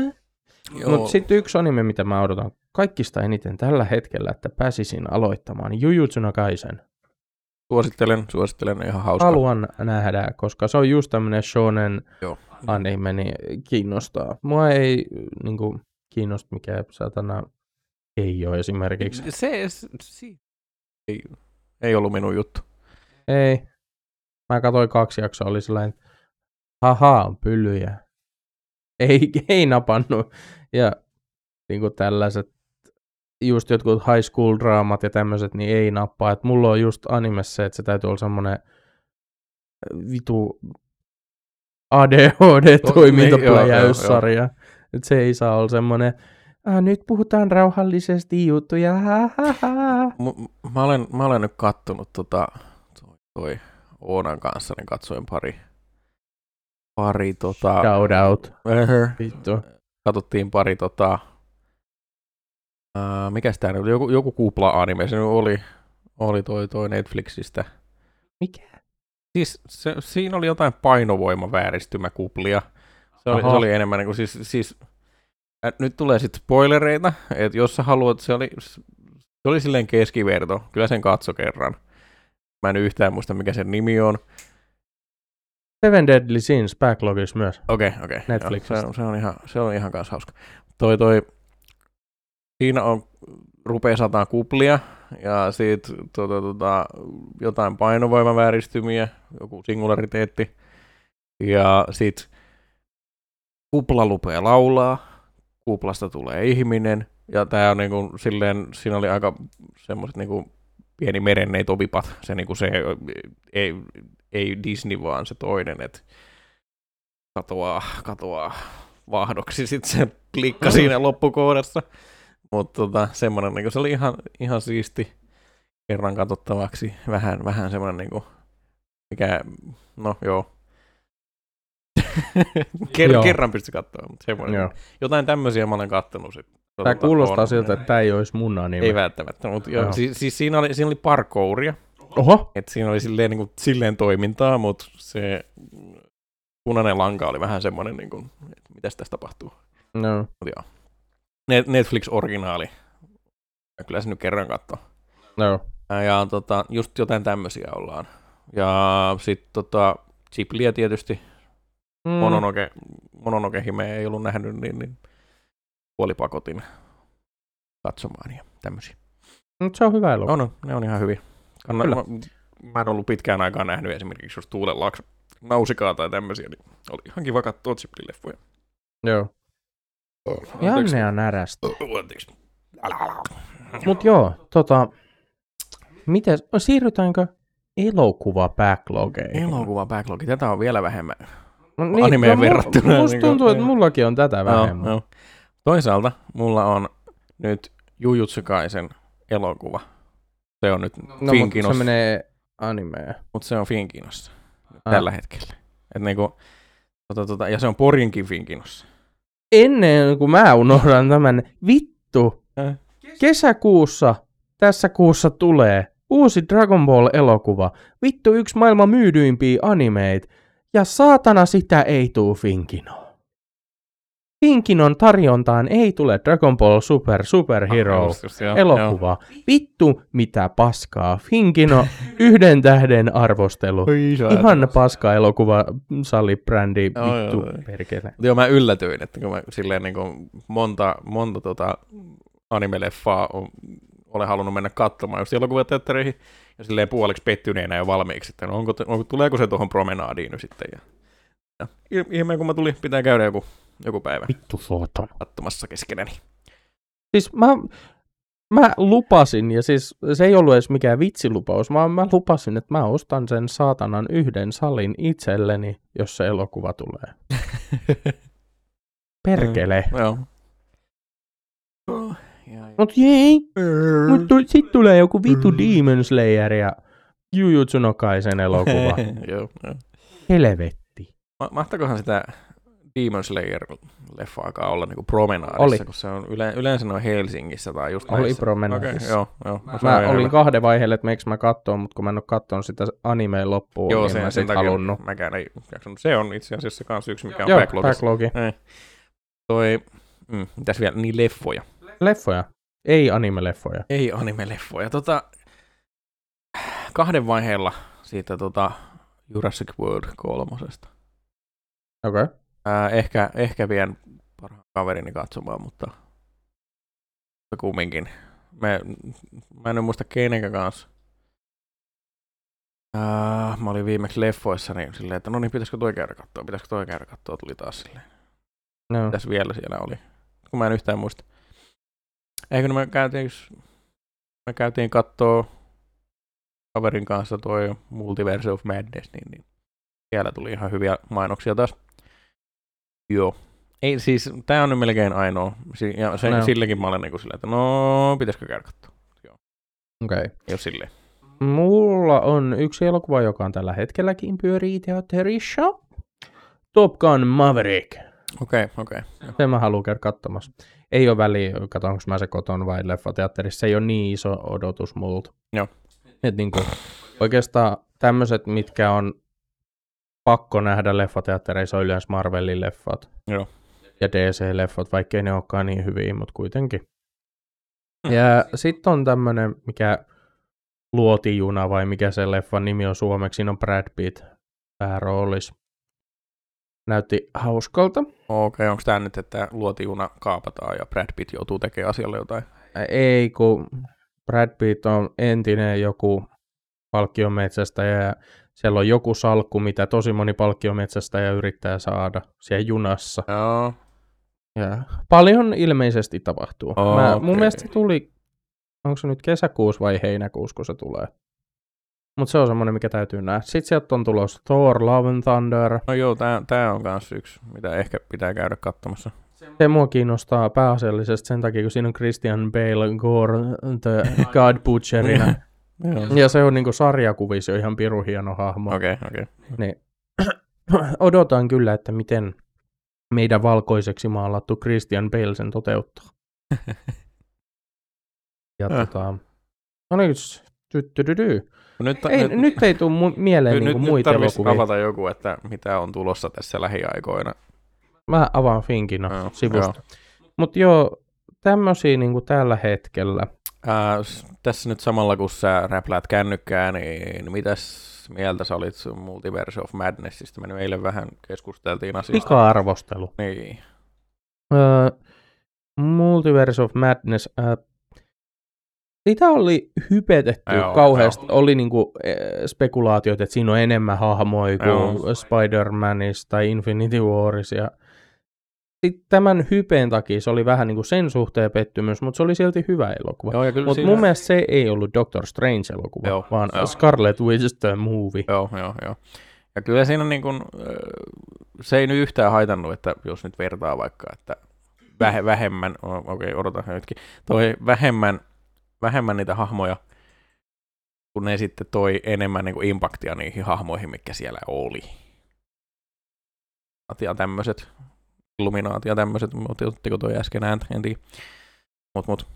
Speaker 1: Mutta sitten yksi anime, mitä mä odotan kaikista eniten tällä hetkellä, että pääsisin aloittamaan Jujutsu Kaisen.
Speaker 2: Suosittelen, suosittelen ihan hauska.
Speaker 1: Haluan nähdä, koska se on just tämmönen shonen
Speaker 2: Joo.
Speaker 1: anime, niin kiinnostaa. Mua ei niin kuin, kiinnosta mikä satana ei ole esimerkiksi.
Speaker 2: Se, se, se ei, ei ollut minun juttu.
Speaker 1: Ei. Mä katsoin kaksi jaksoa, oli sellainen, haha, on pyllyjä. Ei, ei napannut. Ja niin kuin tällaiset, just jotkut high school draamat ja tämmöiset, niin ei nappaa. Et mulla on just anime se, että se täytyy olla semmoinen vitu ADHD-toimintapläjäyssarja. Että se ei saa olla semmoinen, ah, nyt puhutaan rauhallisesti juttuja, ha, ha, ha.
Speaker 2: M- mä, olen, mä olen nyt kattonut tota, toi, toi Oonan kanssa, niin katsoin pari, pari tota,
Speaker 1: Shout out. Vittu.
Speaker 2: katsottiin pari tota, ää, mikäs tää nyt joku, joku kupla-anime, se oli, oli toi, toi Netflixistä.
Speaker 1: Mikä?
Speaker 2: Siis se, siinä oli jotain painovoimavääristymäkuplia. Se oli, se oli enemmän niin kuin, siis, siis äh, nyt tulee sitten spoilereita, että jos sä haluat, se oli, se oli silleen keskiverto, kyllä sen katso kerran. Mä en yhtään muista, mikä sen nimi on.
Speaker 1: Seven Deadly Sins backlogissa myös.
Speaker 2: Okei, okay, okei. Okay.
Speaker 1: Netflixistä.
Speaker 2: Se, on- se, on ihan, se on ihan kanssa hauska. Toi, toi, siinä on, rupeaa sataan kuplia ja siitä tota, tota, jotain painovoimavääristymiä, joku singulariteetti. Ja sit kupla rupeaa laulaa, kuplasta tulee ihminen. Ja tää on niinku silleen, siinä oli aika semmoiset niinku pieni merenneitovipat, se niinku se ei, ei Disney vaan se toinen, että katoaa, katoaa vahdoksi sitten se klikka siinä loppukohdassa. Mutta tota, semmoinen, niinku, se oli ihan, ihan siisti kerran katsottavaksi. Vähän, vähän semmoinen, niinku, mikä, no joo. Ker- kerran pysty katsoa, mutta semmoinen.
Speaker 1: Joo.
Speaker 2: Jotain tämmöisiä mä olen kattonut. Sit,
Speaker 1: Tämä kuulostaa
Speaker 2: on-
Speaker 1: siltä, että tämä ei olisi mun anime.
Speaker 2: Ei välttämättä, mutta
Speaker 1: Joo.
Speaker 2: siis, siis siinä, oli, siinä oli parkouria.
Speaker 1: Oho!
Speaker 2: Et siinä oli silleen, niin kuin, silleen toimintaa, mutta se punainen lanka oli vähän semmoinen, niin kuin, että mitäs tässä tapahtuu.
Speaker 1: No.
Speaker 2: Mut joo. Net- Netflix-originaali. Kyllä se nyt kerran katsoo.
Speaker 1: No.
Speaker 2: Ja tota, just jotain tämmöisiä ollaan. Ja sitten tota, Ghibliä tietysti.
Speaker 1: Mm.
Speaker 2: Mononoke, Mononoke Hime ei ollut nähnyt, niin, niin puolipakotin katsomaan ja tämmöisiä.
Speaker 1: Mut se on hyvä elokuva.
Speaker 2: On, on, ne on ihan hyviä. Kanna,
Speaker 1: Kyllä.
Speaker 2: mä, mä en ollut pitkään aikaa nähnyt esimerkiksi jos Tuulen Laks nausikaa tai tämmöisiä, niin oli ihan kiva katsoa Ghibli-leffoja.
Speaker 1: Joo.
Speaker 2: Anteeksi.
Speaker 1: Janne on närästä.
Speaker 2: Anteeksi.
Speaker 1: Mut joo, tota, mites, siirrytäänkö elokuva backlogeihin?
Speaker 2: Elokuva backlogi, tätä on vielä vähemmän.
Speaker 1: No
Speaker 2: animeen
Speaker 1: mu-
Speaker 2: verrattuna,
Speaker 1: Musta
Speaker 2: niinku,
Speaker 1: tuntuu, että mullakin on tätä vähemmän.
Speaker 2: Joo, joo. Toisaalta mulla on nyt Jujutsu Kaisen elokuva. Se on nyt
Speaker 1: No, mutta
Speaker 2: Finkinossa,
Speaker 1: se menee animeen.
Speaker 2: mutta se on Finkinossa
Speaker 1: Ah.
Speaker 2: tällä hetkellä. Et niinku, tota, tota, ja se on Porinkin Finkinossa.
Speaker 1: Ennen kuin mä unohdan tämän, vittu,
Speaker 2: Äh.
Speaker 1: kesäkuussa, tässä kuussa tulee uusi Dragon Ball-elokuva. Vittu yksi maailman myydyimpiä animeita. Ja saatana sitä ei tuu Finkinoon. Finkinon tarjontaan ei tule Dragon Ball Super Super Hero
Speaker 2: Just, just, joo,
Speaker 1: elokuva. Vittu mitä paskaa. Finkino yhden tähden arvostelu.
Speaker 2: joo.
Speaker 1: Ihan paska elokuva, salibrändi,
Speaker 2: Joo,
Speaker 1: vittu
Speaker 2: joo, joo.
Speaker 1: perkele.
Speaker 2: Joo, mä yllätyin, että kun mä silleen niin kuin monta, monta tota anime-leffaa on, olen halunnut mennä katsomaan just elokuvateattereihin, ja silleen puoliksi pettyneenä jo valmiiksi, että no onko, onko, tuleeko se tuohon promenaadiin nyt sitten. Ja, ja ihmeen kun mä tulin, pitää käydä joku, joku päivä
Speaker 1: Vittu saatana.
Speaker 2: katsomassa keskenäni.
Speaker 1: Siis mä, mä lupasin, ja siis se ei ollut edes mikään vitsilupaus, vaan mä lupasin, että mä ostan sen saatanan yhden salin itselleni, jos se elokuva tulee. Perkele.
Speaker 2: Joo.
Speaker 1: Mut jei, mut tu- sit tulee joku vitu Demon Slayer ja Jujutsu no Kaisen elokuva.
Speaker 2: joo, joo.
Speaker 1: Helvetti.
Speaker 2: Ma- Mahtakohan sitä Demon Slayer-leffa aikaa olla niinku promenaadissa,
Speaker 1: Oli.
Speaker 2: kun se on yle, yleensä noin Helsingissä tai just
Speaker 1: Oli
Speaker 2: näissä.
Speaker 1: promenaadissa.
Speaker 2: Okei, joo, joo.
Speaker 1: Mä
Speaker 2: on ihan
Speaker 1: olin
Speaker 2: hyvä.
Speaker 1: kahden vaiheelle, että meikö mä katsoin, mutta kun mä en ole katsonut sitä animeen loppuun,
Speaker 2: Joo,
Speaker 1: niin
Speaker 2: se,
Speaker 1: mä
Speaker 2: sen takia
Speaker 1: halunnut.
Speaker 2: mäkään ei jaksanut. Se on itse asiassa kans yksi, mikä on
Speaker 1: Joo,
Speaker 2: backlogissa.
Speaker 1: backlogi.
Speaker 2: Ei. Toi, mm, mitäs vielä, niin leffoja.
Speaker 1: Leffoja. Ei anime-leffoja.
Speaker 2: Ei anime-leffoja. Tota, kahden vaiheella siitä tota Jurassic World kolmosesta.
Speaker 1: Okei. Okay.
Speaker 2: Ehkä, ehkä vien parhaan kaverini katsomaan, mutta, mutta kumminkin. Me, mä en muista kenenkä kanssa. Ää, mä olin viimeksi leffoissa, niin silleen, että no niin, pitäisikö toi käydä katsoa, pitäisikö toi käydä katsoa, tuli taas silleen.
Speaker 1: No.
Speaker 2: Mitäs vielä siellä oli? Kun mä en yhtään muista. Eikö me käytiin, me käytiin kattoo kaverin kanssa toi Multiverse of Madness, niin, niin siellä tuli ihan hyviä mainoksia taas. Joo. Ei siis, tää on nyt melkein ainoa. Si- ja se,
Speaker 1: No.
Speaker 2: silläkin mä olen niinku silleen, että no, pitäisikö käydä katsoa.
Speaker 1: Okei. Okay.
Speaker 2: Oo silleen.
Speaker 1: Mulla on yksi elokuva, joka on tällä hetkelläkin pyörii teatterissa. Top Gun Maverick.
Speaker 2: Okei, okay, okei. Okay.
Speaker 1: Sen mä haluan käydä katsomassa. Ei ole väliä, katsonko mä se koton vai leffateatterissa. Se ei ole niin iso odotus multa.
Speaker 2: Joo.
Speaker 1: Et niinku, oikeastaan tämmöiset, mitkä on pakko nähdä leffateattereissa, on yleensä Marvelin leffat.
Speaker 2: Joo.
Speaker 1: Ja DC-leffat, vaikkei ne olekaan niin hyviä, mutta kuitenkin.
Speaker 2: Hmm.
Speaker 1: Ja sitten on tämmönen, mikä Luotijuna vai mikä se leffan nimi on suomeksi, siinä on Brad Pitt pääroolis. Näytti hauskalta.
Speaker 2: Okei, okay, onko tää nyt, että luotijuna kaapataan ja Brad Pitt joutuu tekemään asialle jotain?
Speaker 1: Ei, kun Brad Pitt on entinen joku palkkiometsästäjä ja siellä on joku salkku, mitä tosi moni palkkiometsästäjä yrittää saada siellä junassa.
Speaker 2: Joo.
Speaker 1: Ja paljon ilmeisesti tapahtuu.
Speaker 2: Okei.
Speaker 1: Mä, mun mielestä se tuli, onko se nyt kesäkuussa vai heinäkuussa, kun se tulee. Mutta se on semmoinen, mikä täytyy nähdä. Sitten sieltä on tulossa Thor, Love and Thunder.
Speaker 2: No joo, tää, tää on kans yksi, mitä ehkä pitää käydä katsomassa.
Speaker 1: Se mua kiinnostaa pääasiallisesti sen takia, kun siinä on Christian Bale Gore the God Butcherina.
Speaker 2: Joo.
Speaker 1: Ja se on niinku sarjakuvissa jo ihan piru hieno hahmo.
Speaker 2: Okei, okay, okei.
Speaker 1: Niin, odotan kyllä, että miten meidän valkoiseksi maalattu Christian Bale sen toteuttaa. Ja tota, no niin,
Speaker 2: No nyt,
Speaker 1: ei, nyt, nyt ei tule mieleen
Speaker 2: nyt,
Speaker 1: niinku
Speaker 2: nyt,
Speaker 1: muita
Speaker 2: nyt
Speaker 1: elokuvia.
Speaker 2: avata joku, että mitä on tulossa tässä lähiaikoina.
Speaker 1: Mä avaan Finkin
Speaker 2: Joo,
Speaker 1: no, sivusta. Mutta joo, tämmöisiä niinku tällä hetkellä.
Speaker 2: Ää, s- tässä nyt samalla kun sä räpläät kännykkää, niin mitäs mieltä sä olit sun Multiverse of Madnessista? Me eilen vähän keskusteltiin asiasta.
Speaker 1: Pika-arvostelu.
Speaker 2: Niin.
Speaker 1: Öö, Multiverse of Madness. Öö, sitä oli hypetetty
Speaker 2: Joo,
Speaker 1: kauheasti. Oli niinku eh, spekulaatioita, että siinä on enemmän hahmoja kuin
Speaker 2: Joo.
Speaker 1: Spider-Manissa tai Infinity Warissa. Ja sitten tämän hypeen takia se oli vähän niinku sen suhteen pettymys, mutta se oli silti hyvä elokuva.
Speaker 2: Joo,
Speaker 1: Mutta
Speaker 2: siinä...
Speaker 1: mun mielestä se ei ollut Doctor Strange-elokuva,
Speaker 2: Joo,
Speaker 1: vaan
Speaker 2: joo.
Speaker 1: Scarlet Witch the Movie.
Speaker 2: Joo, joo, joo. Ja kyllä siinä niin kun, se ei nyt yhtään haitannut, että jos nyt vertaa vaikka, että vähe, vähemmän, okei, okay, odotan nytkin, toi vähemmän, vähemmän niitä hahmoja, kun ne sitten toi enemmän niin kuin impaktia niihin hahmoihin, mikä siellä oli. Ja tämmöiset, Illuminaati ja tämmöiset, ottiko toi äsken ääntä, en tiedä. Mut, mut,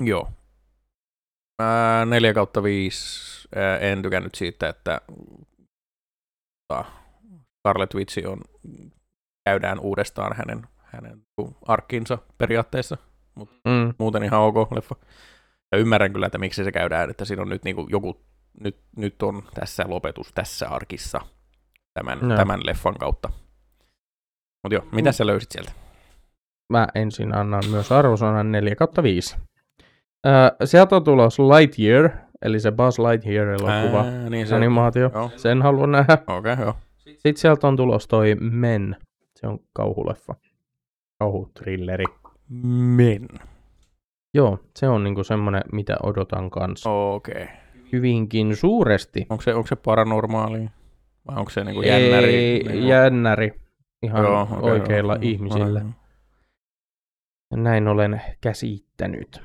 Speaker 2: joo. Ää, 4 kautta 5, ää, en tykännyt siitä, että tota, Scarlet Witch on, käydään uudestaan hänen, hänen arkkinsa periaatteessa.
Speaker 1: Mm.
Speaker 2: Muuten ihan ok leffa. Ja ymmärrän kyllä, että miksi se käydään, että siinä on nyt niinku joku, nyt, nyt on tässä lopetus tässä arkissa tämän,
Speaker 1: Joo.
Speaker 2: tämän leffan kautta. Mutta joo, mitä sä löysit sieltä?
Speaker 1: Mä ensin annan myös arvosanan 4 kautta 5. Öö, sieltä on tulos Lightyear, eli se Buzz Lightyear-elokuva,
Speaker 2: Ää, niin se,
Speaker 1: animaatio.
Speaker 2: Joo,
Speaker 1: Sen haluan nähdä.
Speaker 2: okei, okay, joo.
Speaker 1: Sitten sieltä on tulos toi Men. Se on kauhuleffa. Kauhutrilleri.
Speaker 2: Men.
Speaker 1: Joo, se on niinku semmonen, mitä odotan kanssa.
Speaker 2: Okei. Okay.
Speaker 1: Hyvinkin suuresti.
Speaker 2: Onko se, onko se paranormaali? Vai onko se niinku jännäri?
Speaker 1: Ei,
Speaker 2: niinku...
Speaker 1: jännäri. Ihan
Speaker 2: Joo, okei,
Speaker 1: oikeilla
Speaker 2: joo.
Speaker 1: ihmisillä.
Speaker 2: Aivan.
Speaker 1: Näin olen käsittänyt.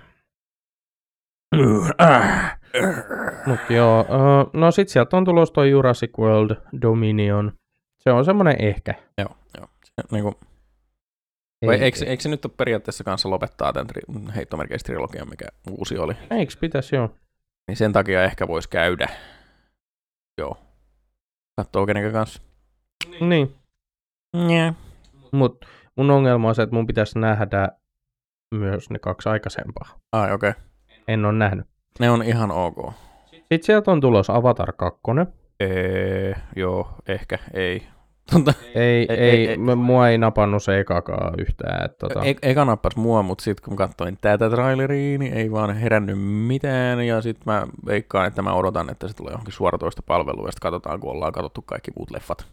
Speaker 1: Mutta joo, no sit sieltä on tulos toi Jurassic World Dominion. Se on semmonen ehkä.
Speaker 2: Joo, joo. Niin kuin, vai eikö, eikö, se nyt ole periaatteessa kanssa lopettaa tämän tri- heittomerkeistä trilogian, mikä uusi oli?
Speaker 1: Eikö pitäisi joo?
Speaker 2: Niin sen takia ehkä voisi käydä. Joo. Katsoo kenen kanssa.
Speaker 1: Niin.
Speaker 2: Yeah.
Speaker 1: Mut mun ongelma on se, että mun pitäisi nähdä myös ne kaksi aikaisempaa.
Speaker 2: Ai okei. Okay.
Speaker 1: En ole nähnyt.
Speaker 2: Ne on ihan ok.
Speaker 1: Sitten sieltä on tulossa Avatar 2.
Speaker 2: Ee, joo, ehkä, ei. Tota,
Speaker 1: Ei, ei,
Speaker 2: Ei-
Speaker 1: ei,
Speaker 2: ei-
Speaker 1: ei mua ei napannut se ekakaan yhtään. Että, tota,
Speaker 2: e- eka nappas mua, mutta sitten kun katsoin tätä traileria, niin ei vaan herännyt mitään. Ja sitten mä veikkaan, että mä odotan, että se tulee johonkin suoratoista palveluun, ja sitten katsotaan, kun ollaan katsottu kaikki muut leffat.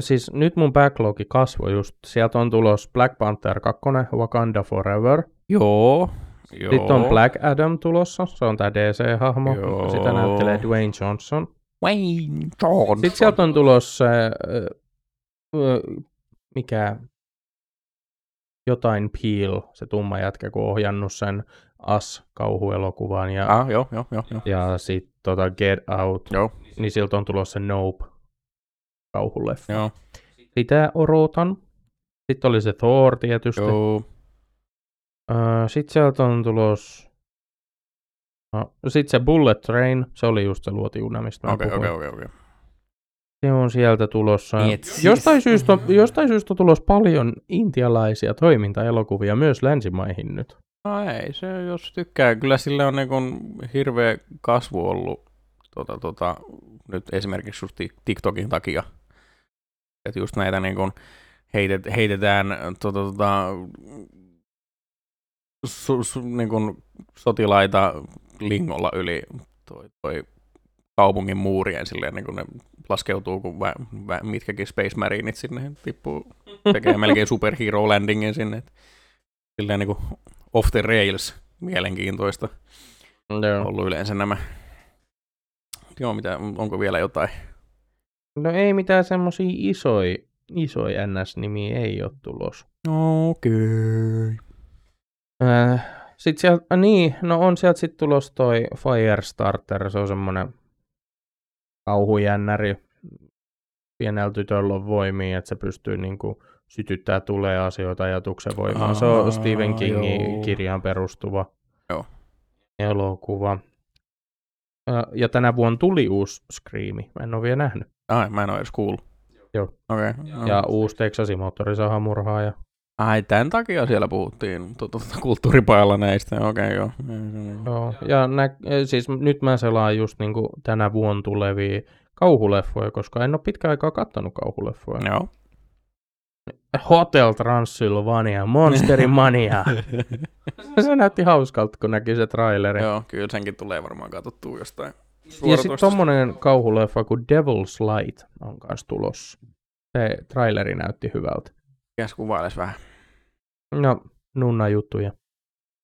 Speaker 1: Siis nyt mun backlogi kasvoi just. Sieltä on tulos Black Panther 2, Wakanda Forever.
Speaker 2: Joo. joo.
Speaker 1: Sitten on Black Adam tulossa, se on tää DC-hahmo.
Speaker 2: Joo.
Speaker 1: Sitä näyttelee Dwayne Johnson.
Speaker 2: Wayne Johnson.
Speaker 1: Sitten sieltä on tulossa mikä jotain Peel, se tumma jätkä, kun ohjannut sen As-kauhuelokuvan ja,
Speaker 2: Ah, joo, joo, joo. joo.
Speaker 1: ja sitten tota Get Out,
Speaker 2: Joo,
Speaker 1: niin siltä on tulossa Nope kauhuleffa.
Speaker 2: joo,
Speaker 1: Sitä odotan. Sitten oli se Thor tietysti.
Speaker 2: joo.
Speaker 1: Öö, sitten sieltä on tulos... No, sitten se Bullet Train, se oli just se luotijuna, mistä mä puhuin.
Speaker 2: okei, okei, okei.
Speaker 1: Se on sieltä tulossa.
Speaker 2: Niin, siis-
Speaker 1: jostain, syystä, jostain syystä on tulos paljon intialaisia toimintaelokuvia myös länsimaihin nyt.
Speaker 2: No ei, se jos tykkää. Kyllä sille on niin hirveä kasvu ollut tota, tota, nyt esimerkiksi just Tik- TikTokin takia. Että just näitä niin kun heitet, heitetään tota, tota, su, su, niin kun sotilaita lingolla yli toi, toi kaupungin muurien silleen, niin kun ne laskeutuu, kun vä, vä, mitkäkin Space Marineit sinne tippuu, tekee melkein superhero landingin sinne. Silleen niin kuin off the rails mielenkiintoista
Speaker 1: Joo.
Speaker 2: ollut yleensä nämä. Joo, mitä, onko vielä jotain?
Speaker 1: No ei mitään semmosia isoja isoi NS-nimiä ei ole tulos.
Speaker 2: Okei. Okay.
Speaker 1: Äh, sitten sieltä, äh, niin, no on sieltä sitten tulos toi Firestarter, se on semmonen kauhujännäri. Pienellä tytöllä on voimia, että se pystyy niinku sytyttää tulee asioita ajatuksen voimaan. Se on
Speaker 2: Aa,
Speaker 1: Stephen Kingin
Speaker 2: joo.
Speaker 1: kirjaan perustuva
Speaker 2: Joo.
Speaker 1: elokuva. Ja tänä vuonna tuli uusi Screami. Mä en ole vielä nähnyt.
Speaker 2: Ai, mä en ole edes kuullut.
Speaker 1: Joo.
Speaker 2: Okei. Okay.
Speaker 1: Ja uusi Texasin moottorisahamurhaaja.
Speaker 2: Ai, tämän takia siellä puhuttiin tu- tu- tu- kulttuuripajalla näistä. Okei, okay, joo.
Speaker 1: Joo. Ja nä- siis nyt mä selaan just niinku tänä vuonna tulevia kauhuleffoja, koska en ole pitkä aikaa kattonut kauhuleffoja.
Speaker 2: Joo.
Speaker 1: Hotel Transylvania, Monsterimania. se näytti hauskalta, kun näki se traileri.
Speaker 2: Joo, kyllä senkin tulee varmaan katsottua jostain
Speaker 1: Ja sitten tommonen kauhuleffa kuin Devil's Light on kanssa tulossa. Se traileri näytti hyvältä.
Speaker 2: Mikäs kuvailes vähän?
Speaker 1: No, nunna juttuja.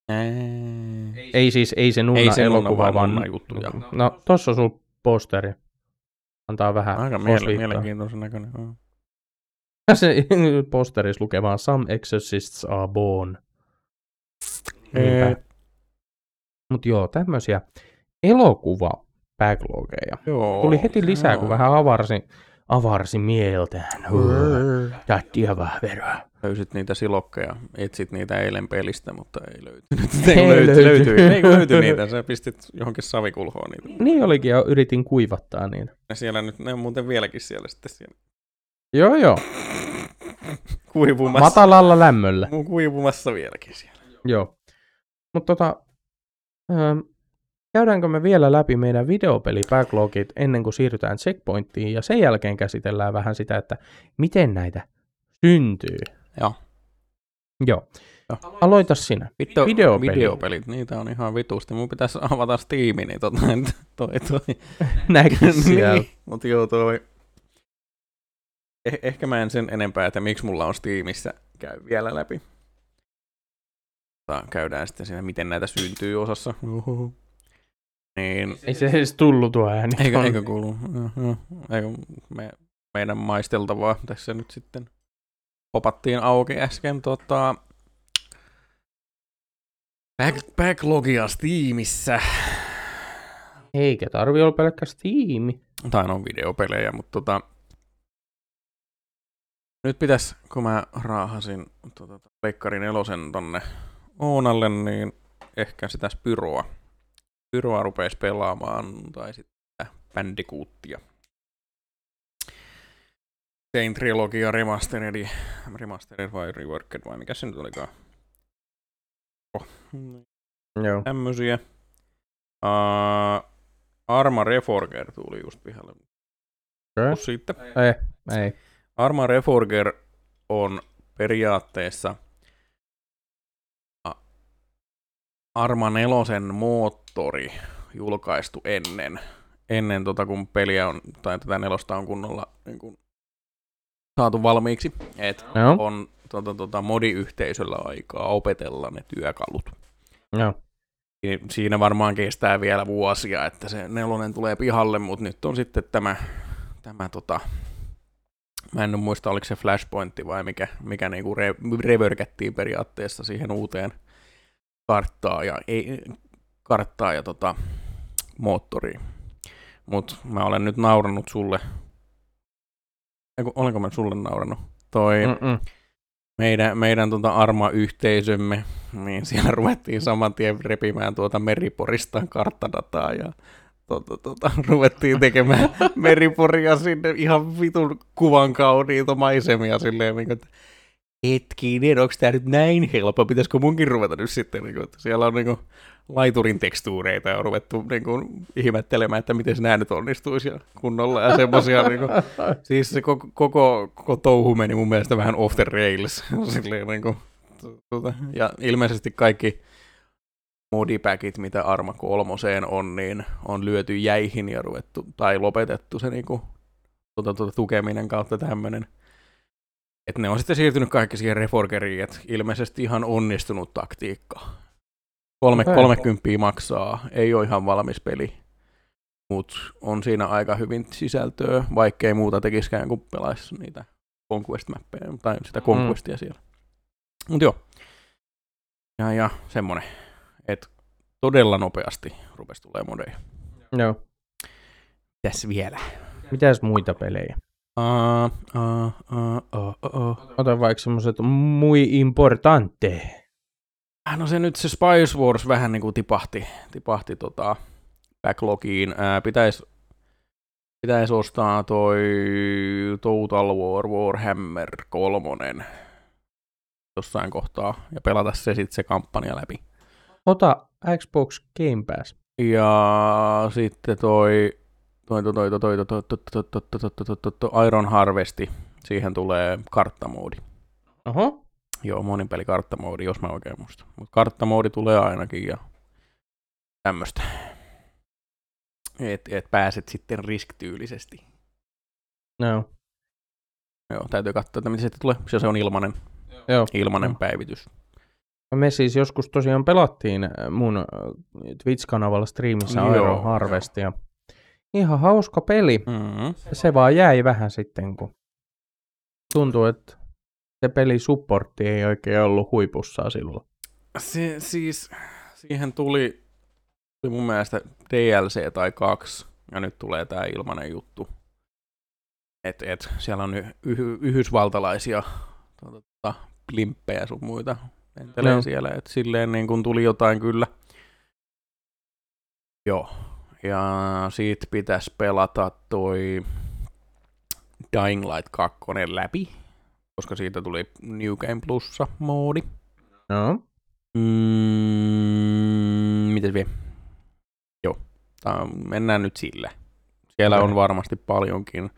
Speaker 2: Ei.
Speaker 1: Ei siis, ei se nunna
Speaker 2: Ei se nunna,
Speaker 1: elokuva,
Speaker 2: vaan
Speaker 1: vaan
Speaker 2: nunna juttuja.
Speaker 1: No, tossa on sul posteri. Antaa vähän
Speaker 2: Aika miele- mielenkiintoisen näköinen. joo.
Speaker 1: Se posterissa lukee vaan Some exorcists are born. Niinpä. Mut joo, tämmösiä elokuva backlogeja.
Speaker 2: Joo.
Speaker 1: Tuli heti lisää, kun
Speaker 2: joo.
Speaker 1: vähän avarsi, avarsi mieltään. Tättiä vähän veroa.
Speaker 2: Löysit niitä silokkeja, etsit niitä eilen pelistä, mutta ei löytynyt.
Speaker 1: Ei
Speaker 2: Ei löyty,
Speaker 1: löyty.
Speaker 2: löytyi, ei kun löytyi niitä, sä pistit johonkin savikulhoon niitä.
Speaker 1: Niin olikin, ja yritin kuivattaa niin.
Speaker 2: Ja siellä nyt, ne on muuten vieläkin siellä sitten siellä
Speaker 1: Joo, joo.
Speaker 2: kuivumassa.
Speaker 1: Matalalla lämmöllä.
Speaker 2: Mun kuivumassa vieläkin siellä.
Speaker 1: Joo. Mutta tota, ähm, käydäänkö me vielä läpi meidän videopeli-backlogit ennen kuin siirrytään checkpointtiin, ja sen jälkeen käsitellään vähän sitä, että miten näitä syntyy.
Speaker 2: Joo.
Speaker 1: Joo.
Speaker 2: Joo.
Speaker 1: Aloita sinä.
Speaker 2: Vittu,
Speaker 1: Videopeli.
Speaker 2: videopelit, niitä on ihan vitusti. Mun pitäisi avata Steam, niin tota, toi, toi.
Speaker 1: Näkö siellä.
Speaker 2: niin, mut joo toi. Eh- ehkä mä en sen enempää, että miksi mulla on Steamissa käy vielä läpi. Käydään sitten siinä, miten näitä syntyy osassa. Uhuhu. Niin,
Speaker 1: Ei se edes tullut tuo ääni. tuonne.
Speaker 2: eikö kuulu? Joo. Eikö me, meidän maisteltavaa tässä nyt sitten popattiin auki äsken tota, back, backlogia Steamissa.
Speaker 1: Eikä tarvi olla pelkkä Steam.
Speaker 2: Tai on videopelejä, mutta tota, Nyt pitäisi, kun mä raahasin tota, Pleikkari nelosen tonne Oonalle, niin ehkä sitä Spyroa. Spyroa rupeisi pelaamaan, tai sitten Bandicootia. Tein trilogia remastered, remastered vai reworked vai mikä se nyt olikaan. Oh,
Speaker 1: Joo.
Speaker 2: tämmösiä. Uh, Arma Reforger tuli just pihalle.
Speaker 1: Okay.
Speaker 2: Sitten.
Speaker 1: Ei, ei.
Speaker 2: Arma Reforger on periaatteessa a- Arma nelosen moottori julkaistu ennen, ennen tota, kun peliä on, tai tätä nelosta on kunnolla niin kun, saatu valmiiksi. Et
Speaker 1: Joo.
Speaker 2: on tota, tota, modiyhteisöllä aikaa opetella ne työkalut. Niin Siinä varmaan kestää vielä vuosia, että se nelonen tulee pihalle, mutta nyt on sitten tämä, tämä tota, mä en muista oliko se flashpointti vai mikä, mikä niinku re, reverkättiin periaatteessa siihen uuteen karttaan ja, ei, karttaan ja tota, moottoriin. Mutta mä olen nyt naurannut sulle, Eiku, olenko mä sulle naurannut? Toi,
Speaker 1: Mm-mm.
Speaker 2: meidän, meidän tota Arma-yhteisömme, niin siellä ruvettiin saman tien repimään tuota Meriporista karttadataa ja tota, tota, ruvettiin tekemään Meriporia sinne ihan vitun kuvan kauniita maisemia silleen, niin kuin, että hetkinen, onko tämä nyt näin helppo, pitäisikö munkin ruveta nyt sitten, niin kuin, että siellä on niin kuin, laiturin tekstuureita ja on ruvettu niin kuin, ihmettelemään, että miten nämä nyt onnistuisi ja kunnolla ja semmoisia niin kuin, Siis se koko, koko, koko touhu meni mun mielestä vähän off the rails. Silleen, niin kuin, tuota, ja ilmeisesti kaikki modipackit, mitä Arma kolmoseen on, niin on lyöty jäihin ja ruvettu, tai lopetettu se niin kuin, tuota, tuota, tukeminen kautta tämmöinen. Että ne on sitten siirtynyt kaikki siihen Reforgeriin, että ilmeisesti ihan onnistunut taktiikka. Kolme,
Speaker 1: Okei.
Speaker 2: 30 maksaa, ei ole ihan valmis peli mutta on siinä aika hyvin sisältöä, vaikkei muuta tekiskään kuin pelaisi niitä Conquest-mappeja tai sitä Conquestia mm. siellä. Mutta joo. Ja, ja semmonen, että todella nopeasti rupesi tulee modeja.
Speaker 1: Joo.
Speaker 2: Tässä vielä.
Speaker 1: Mitäs muita pelejä?
Speaker 2: Uh, uh, uh, uh, uh.
Speaker 1: Ota vaikka semmoset muy importante.
Speaker 2: No se nyt se Spice Wars vähän niin kuin tipahti, tipahti tota backlogiin. Ää, pitäis, pitäis ostaa toi Total War Warhammer kolmonen jossain kohtaa ja pelata se sitten se kampanja läpi.
Speaker 1: Ota Xbox Game Pass.
Speaker 2: Ja sitten toi toi toi toi toi toi toi toi toi toi toi toi toi toi Iron Harvesti, siihen tulee karttamoodi.
Speaker 1: Oho.
Speaker 2: Joo, monin peli karttamoodi, jos mä oikein muistan. Mutta karttamoodi tulee ainakin ja tämmöstä. Et, et pääset sitten risk-tyylisesti.
Speaker 1: Joo.
Speaker 2: Joo, täytyy katsoa, että miten se tulee. Se, on ilmanen,
Speaker 1: Joo.
Speaker 2: ilmanen
Speaker 1: Joo.
Speaker 2: päivitys.
Speaker 1: Me siis joskus tosiaan pelattiin äh, mun äh, Twitch-kanavalla striimissä
Speaker 2: Joo,
Speaker 1: Iron Harvestia. Ihan hauska peli.
Speaker 2: Mm-hmm.
Speaker 1: Se vaan jäi vähän sitten, kun tuntuu, että se peli supportti ei oikein ollut huipussaan silloin.
Speaker 2: Se, siis, siihen tuli, tuli mun mielestä DLC tai kaksi, ja nyt tulee tää ilmanen juttu. Et, et, siellä on y- y- yhdysvaltalaisia tota, blimppejä sun muita lentelee
Speaker 1: Joo.
Speaker 2: siellä, että silleen niin kun tuli jotain kyllä. Joo, ja siitä pitäisi pelata toi Dying Light 2 läpi, koska siitä tuli New Game Plussa moodi.
Speaker 1: No.
Speaker 2: Mm, mitäs vielä? Joo, tää, mennään nyt sillä. Siellä
Speaker 1: Okei.
Speaker 2: on varmasti paljonkin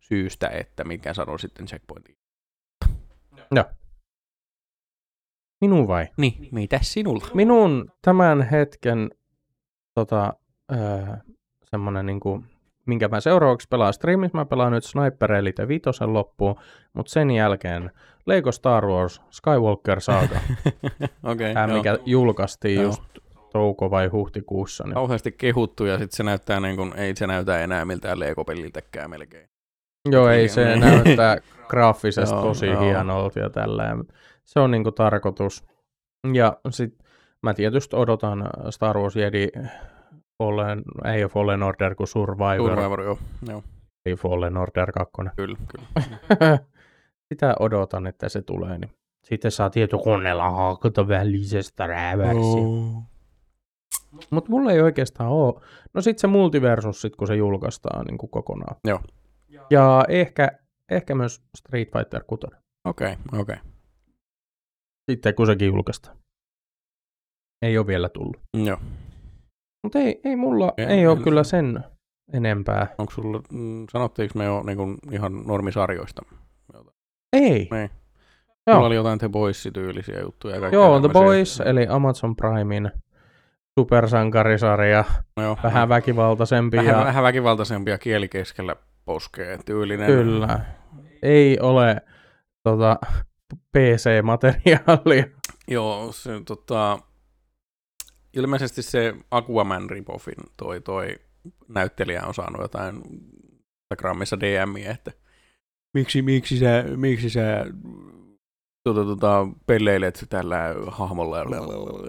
Speaker 2: syystä, että mikä sanoo sitten checkpointiin.
Speaker 1: Minun vai?
Speaker 2: Niin, mitäs sinulla?
Speaker 1: Minun tämän hetken tota, öö, semmonen niinku, minkä mä seuraavaksi pelaan striimissä, mä pelaan nyt Sniper Elite vitosen loppuun, mutta sen jälkeen Lego Star Wars Skywalker Saga,
Speaker 2: Okei,
Speaker 1: tämä
Speaker 2: okay,
Speaker 1: mikä julkaistiin
Speaker 2: Joo.
Speaker 1: just touko- vai huhtikuussa. Niin.
Speaker 2: Kauheasti kehuttu ja sitten se näyttää niin kuin, ei se näytä enää miltään Lego-peliltäkään melkein.
Speaker 1: Joo, ei se
Speaker 2: Niin.
Speaker 1: näyttää graafisesti tosi
Speaker 2: joo.
Speaker 1: hienolta ja tälleen. Se on niinku tarkoitus. Ja sit mä tietysti odotan Star Wars Jedi Fallen, ei ole Fallen Order kuin Survivor, Survivor.
Speaker 2: Joo. joo.
Speaker 1: ei Fallen Order 2.
Speaker 2: Kyllä, kyllä.
Speaker 1: sitä odotan, että se tulee. Niin sitten saa tietokoneella hakata välisestä rääväksiä.
Speaker 2: Oh.
Speaker 1: Mutta mulla ei oikeastaan ole. No sitten se multiversus, sit, kun se julkaistaan niin kuin kokonaan.
Speaker 2: Joo.
Speaker 1: Ja ehkä, ehkä myös Street Fighter 6.
Speaker 2: Okei, okay, okei. Okay.
Speaker 1: Sitten kun sekin julkaistaan. Ei ole vielä tullut.
Speaker 2: Joo.
Speaker 1: Mutta ei, ei mulla,
Speaker 2: En-
Speaker 1: ei ole
Speaker 2: en-
Speaker 1: kyllä sen enempää.
Speaker 2: Onko sulla, sanottiinko me jo niin kuin ihan normisarjoista?
Speaker 1: Ei.
Speaker 2: Niin.
Speaker 1: Joo.
Speaker 2: Mulla oli jotain The Boys-tyylisiä juttuja. ja
Speaker 1: Joo, The. Boys, eli Amazon Primein supersankarisarja,
Speaker 2: No joo,
Speaker 1: vähän väkivaltaisempi
Speaker 2: vähän,
Speaker 1: ja
Speaker 2: vähän väkivaltaisempia kieli keskellä poskee tyylinen.
Speaker 1: kyllä, ei ole tota, PC-materiaalia.
Speaker 2: Joo, se tota, ilmeisesti se Aquaman ripoffin toi, toi näyttelijä on saanut jotain Instagramissa DMiä, että miksi, miksi sä, miksi sä tota, tota, pelleilet tällä hahmolla ja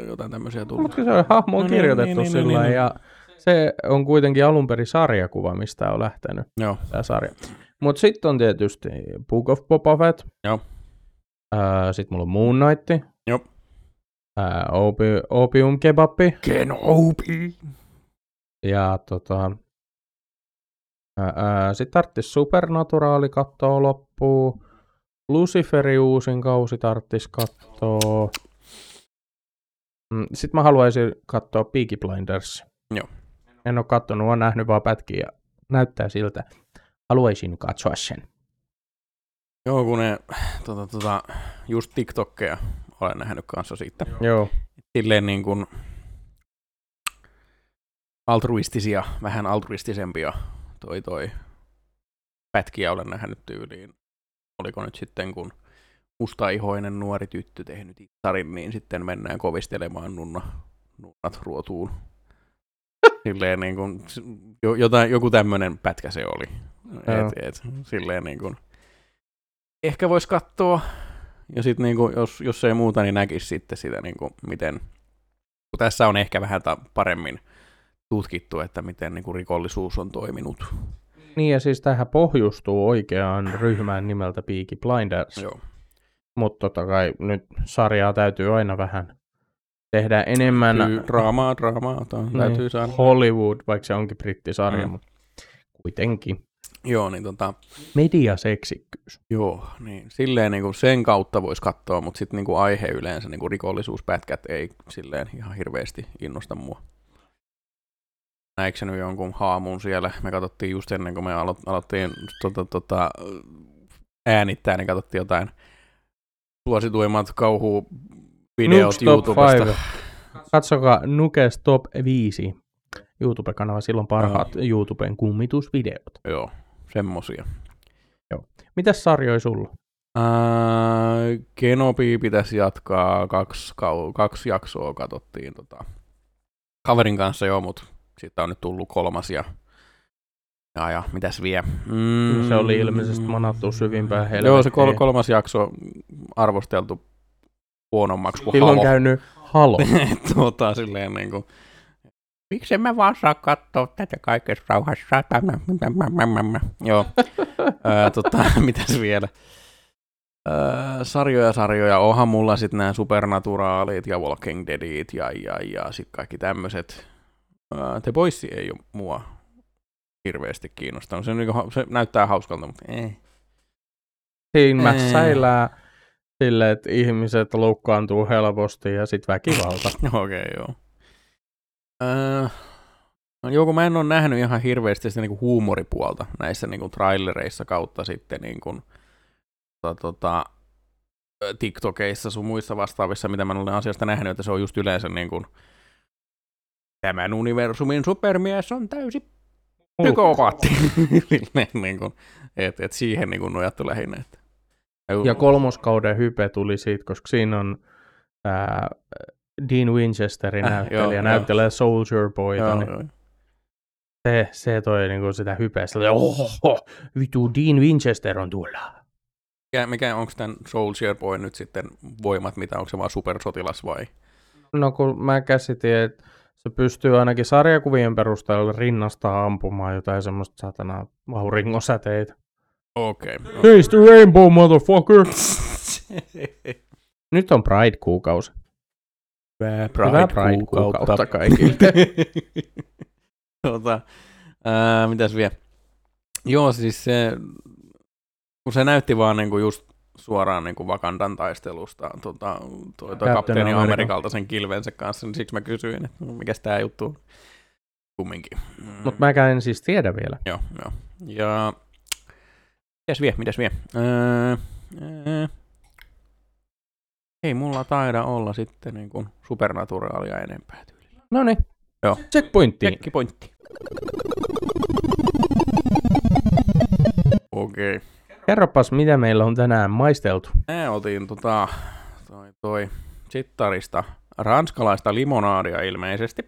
Speaker 2: jotain tämmöisiä tullut.
Speaker 1: Mutta se hahmo on
Speaker 2: No niin,
Speaker 1: kirjoitettu
Speaker 2: niin, niin,
Speaker 1: sillä
Speaker 2: niin, niin.
Speaker 1: ja se on kuitenkin alun perin sarjakuva, mistä on lähtenyt
Speaker 2: Joo,
Speaker 1: tämä sarja. Mutta sitten on tietysti Book of Boba Fett.
Speaker 2: Joo.
Speaker 1: sitten mulla on Moon Knight. Ää, Opi- Opium Kebabbi.
Speaker 2: Kenobi.
Speaker 1: Ja tota, sitten tarttis Supernaturaali kattoo loppuun. Luciferi uusin kausi tarttis kattoo. Sitten mä haluaisin katsoa Peaky Blinders.
Speaker 2: Joo.
Speaker 1: En ole kattonut, olen nähnyt vaan pätkiä ja näyttää siltä. Haluaisin katsoa sen.
Speaker 2: Joo, kun ne, tota, tota, just TikTokkeja olen nähnyt kanssa siitä.
Speaker 1: Joo.
Speaker 2: silleen niin kuin altruistisia, vähän altruistisempia toi toi pätkiä olen nähnyt tyyliin. Oliko nyt sitten, kun mustaihoinen nuori tyttö tehnyt ittarin, niin sitten mennään kovistelemaan nunna, nunnat ruotuun. Silleen niin kuin, jo, jotain, joku tämmöinen pätkä se oli. Et, et, silleen niin kuin, ehkä voisi katsoa, ja sitten niin kuin, jos, jos ei muuta, niin näkisi sitten sitä, niin kuin, miten, kun tässä on ehkä vähän ta- paremmin tutkittu, että miten niin kuin rikollisuus on toiminut.
Speaker 1: Niin ja siis tähän pohjustuu oikeaan ryhmään nimeltä Peaky Blinders.
Speaker 2: Joo.
Speaker 1: Mutta totta kai nyt sarjaa täytyy aina vähän tehdä enemmän
Speaker 2: draamaa, draamaa,
Speaker 1: Niin.
Speaker 2: täytyy saada.
Speaker 1: Hollywood, vaikka se onkin brittisarja,
Speaker 2: Mm.
Speaker 1: mutta kuitenkin.
Speaker 2: Joo, niin tota,
Speaker 1: Mediaseksikkyys.
Speaker 2: joo, niin silleen niin kuin sen kautta voisi katsoa, mutta sitten niin kuin aihe yleensä, niin kuin rikollisuuspätkät ei silleen ihan hirveästi innosta mua. Näikö nyt jonkun haamun siellä? Me katsottiin just ennen kuin me alo- aloittiin tota, tota, äänittää, niin katsottiin jotain suosituimmat kauhuvideot
Speaker 1: Nukes
Speaker 2: YouTubesta.
Speaker 1: 5. Katsokaa Nukes Top 5 YouTube-kanava, silloin parhaat YouTuben kummitusvideot.
Speaker 2: Joo, semmosia.
Speaker 1: Mitäs sarjoja sulla?
Speaker 2: Ää, Kenobi pitäisi jatkaa, kaksi, kau- kaksi jaksoa katsottiin tota, kaverin kanssa jo, mutta siitä on nyt tullut kolmas ja, ja, ja mitäs vie? Mm,
Speaker 1: Se oli ilmeisesti manattu syvimpään helvettiin.
Speaker 2: Joo, se kol- kolmas jakso arvosteltu huonommaksi kuin
Speaker 1: Silloin
Speaker 2: Halo.
Speaker 1: käynyt Halo.
Speaker 2: tuota, silleen niin kuin, miksi mä vaan saa katsoa tätä kaikessa rauhassa? Joo. Ää, tota, mitäs vielä? Ää, sarjoja, sarjoja. Onhan mulla sitten nämä Supernaturaalit ja Walking Deadit ja, ja, ja sitten kaikki tämmöiset. The Boys ei ole mua hirveästi kiinnostanut. Se, niinku, se näyttää hauskalta, mutta ei.
Speaker 1: Siinä
Speaker 2: Ei.
Speaker 1: mässäillään silleen, että ihmiset loukkaantuu helposti ja sit väkivalta.
Speaker 2: Okei, okay, joo. Öö, no joku mä en ole nähnyt ihan hirveästi sitä niinku huumoripuolta näissä niinku trailereissa kautta sitten niinku, tota, tota, TikTokeissa sun muissa vastaavissa, mitä mä olen asiasta nähnyt, että se on just yleensä niinku, tämän universumin supermies on täysi psykopaatti. Silleen niinku, et, et siihen niinku nojattu lähinnä. Että.
Speaker 1: Ja kolmoskauden hype tuli siitä, koska siinä on ää, Dean Winchesterin
Speaker 2: Äh,
Speaker 1: näyttelijä,
Speaker 2: joo, joo.
Speaker 1: näyttelee Soldier Boyta,
Speaker 2: Joo,
Speaker 1: niin
Speaker 2: joo.
Speaker 1: se, se toi niinku sitä hypeä. Sillä, oho, vitu Dean Winchester on tuolla.
Speaker 2: Mikä, mikä onko tämän Soldier Boy nyt sitten voimat, mitä onko se vaan supersotilas vai?
Speaker 1: No kun mä käsitin, että se pystyy ainakin sarjakuvien perusteella rinnastaa ampumaan jotain semmoista satana auringosäteitä.
Speaker 2: Okei. Okay.
Speaker 1: Taste the rainbow, motherfucker! Nyt on Pride-kuukausi.
Speaker 2: Hyvää
Speaker 1: Hyvää
Speaker 2: Pride-kuukautta.
Speaker 1: Pride-kuukautta kaikille.
Speaker 2: tota, ää, mitäs vielä? Joo, siis se, kun se näytti vaan niinku just suoraan niinku Wakandan taistelusta tota, toi, toi kapteeni. Amerikalta sen kilvensä kanssa, niin siksi mä kysyin, että no, mikäs tää juttu on. Kumminkin. Mm.
Speaker 1: Mutta mäkään en siis tiedä vielä.
Speaker 2: Joo, joo. Ja mitäs vie, mitäs vie? Öö, öö. Ei mulla taida olla sitten niin kuin supernaturaalia enempää tyylillä.
Speaker 1: No niin.
Speaker 2: Joo.
Speaker 1: Checkpointtiin.
Speaker 2: Tekkipointti. Okei. Okay.
Speaker 1: Kerropas, mitä meillä on tänään maisteltu.
Speaker 2: Mä otin tota, toi, toi sittarista ranskalaista limonaadia ilmeisesti.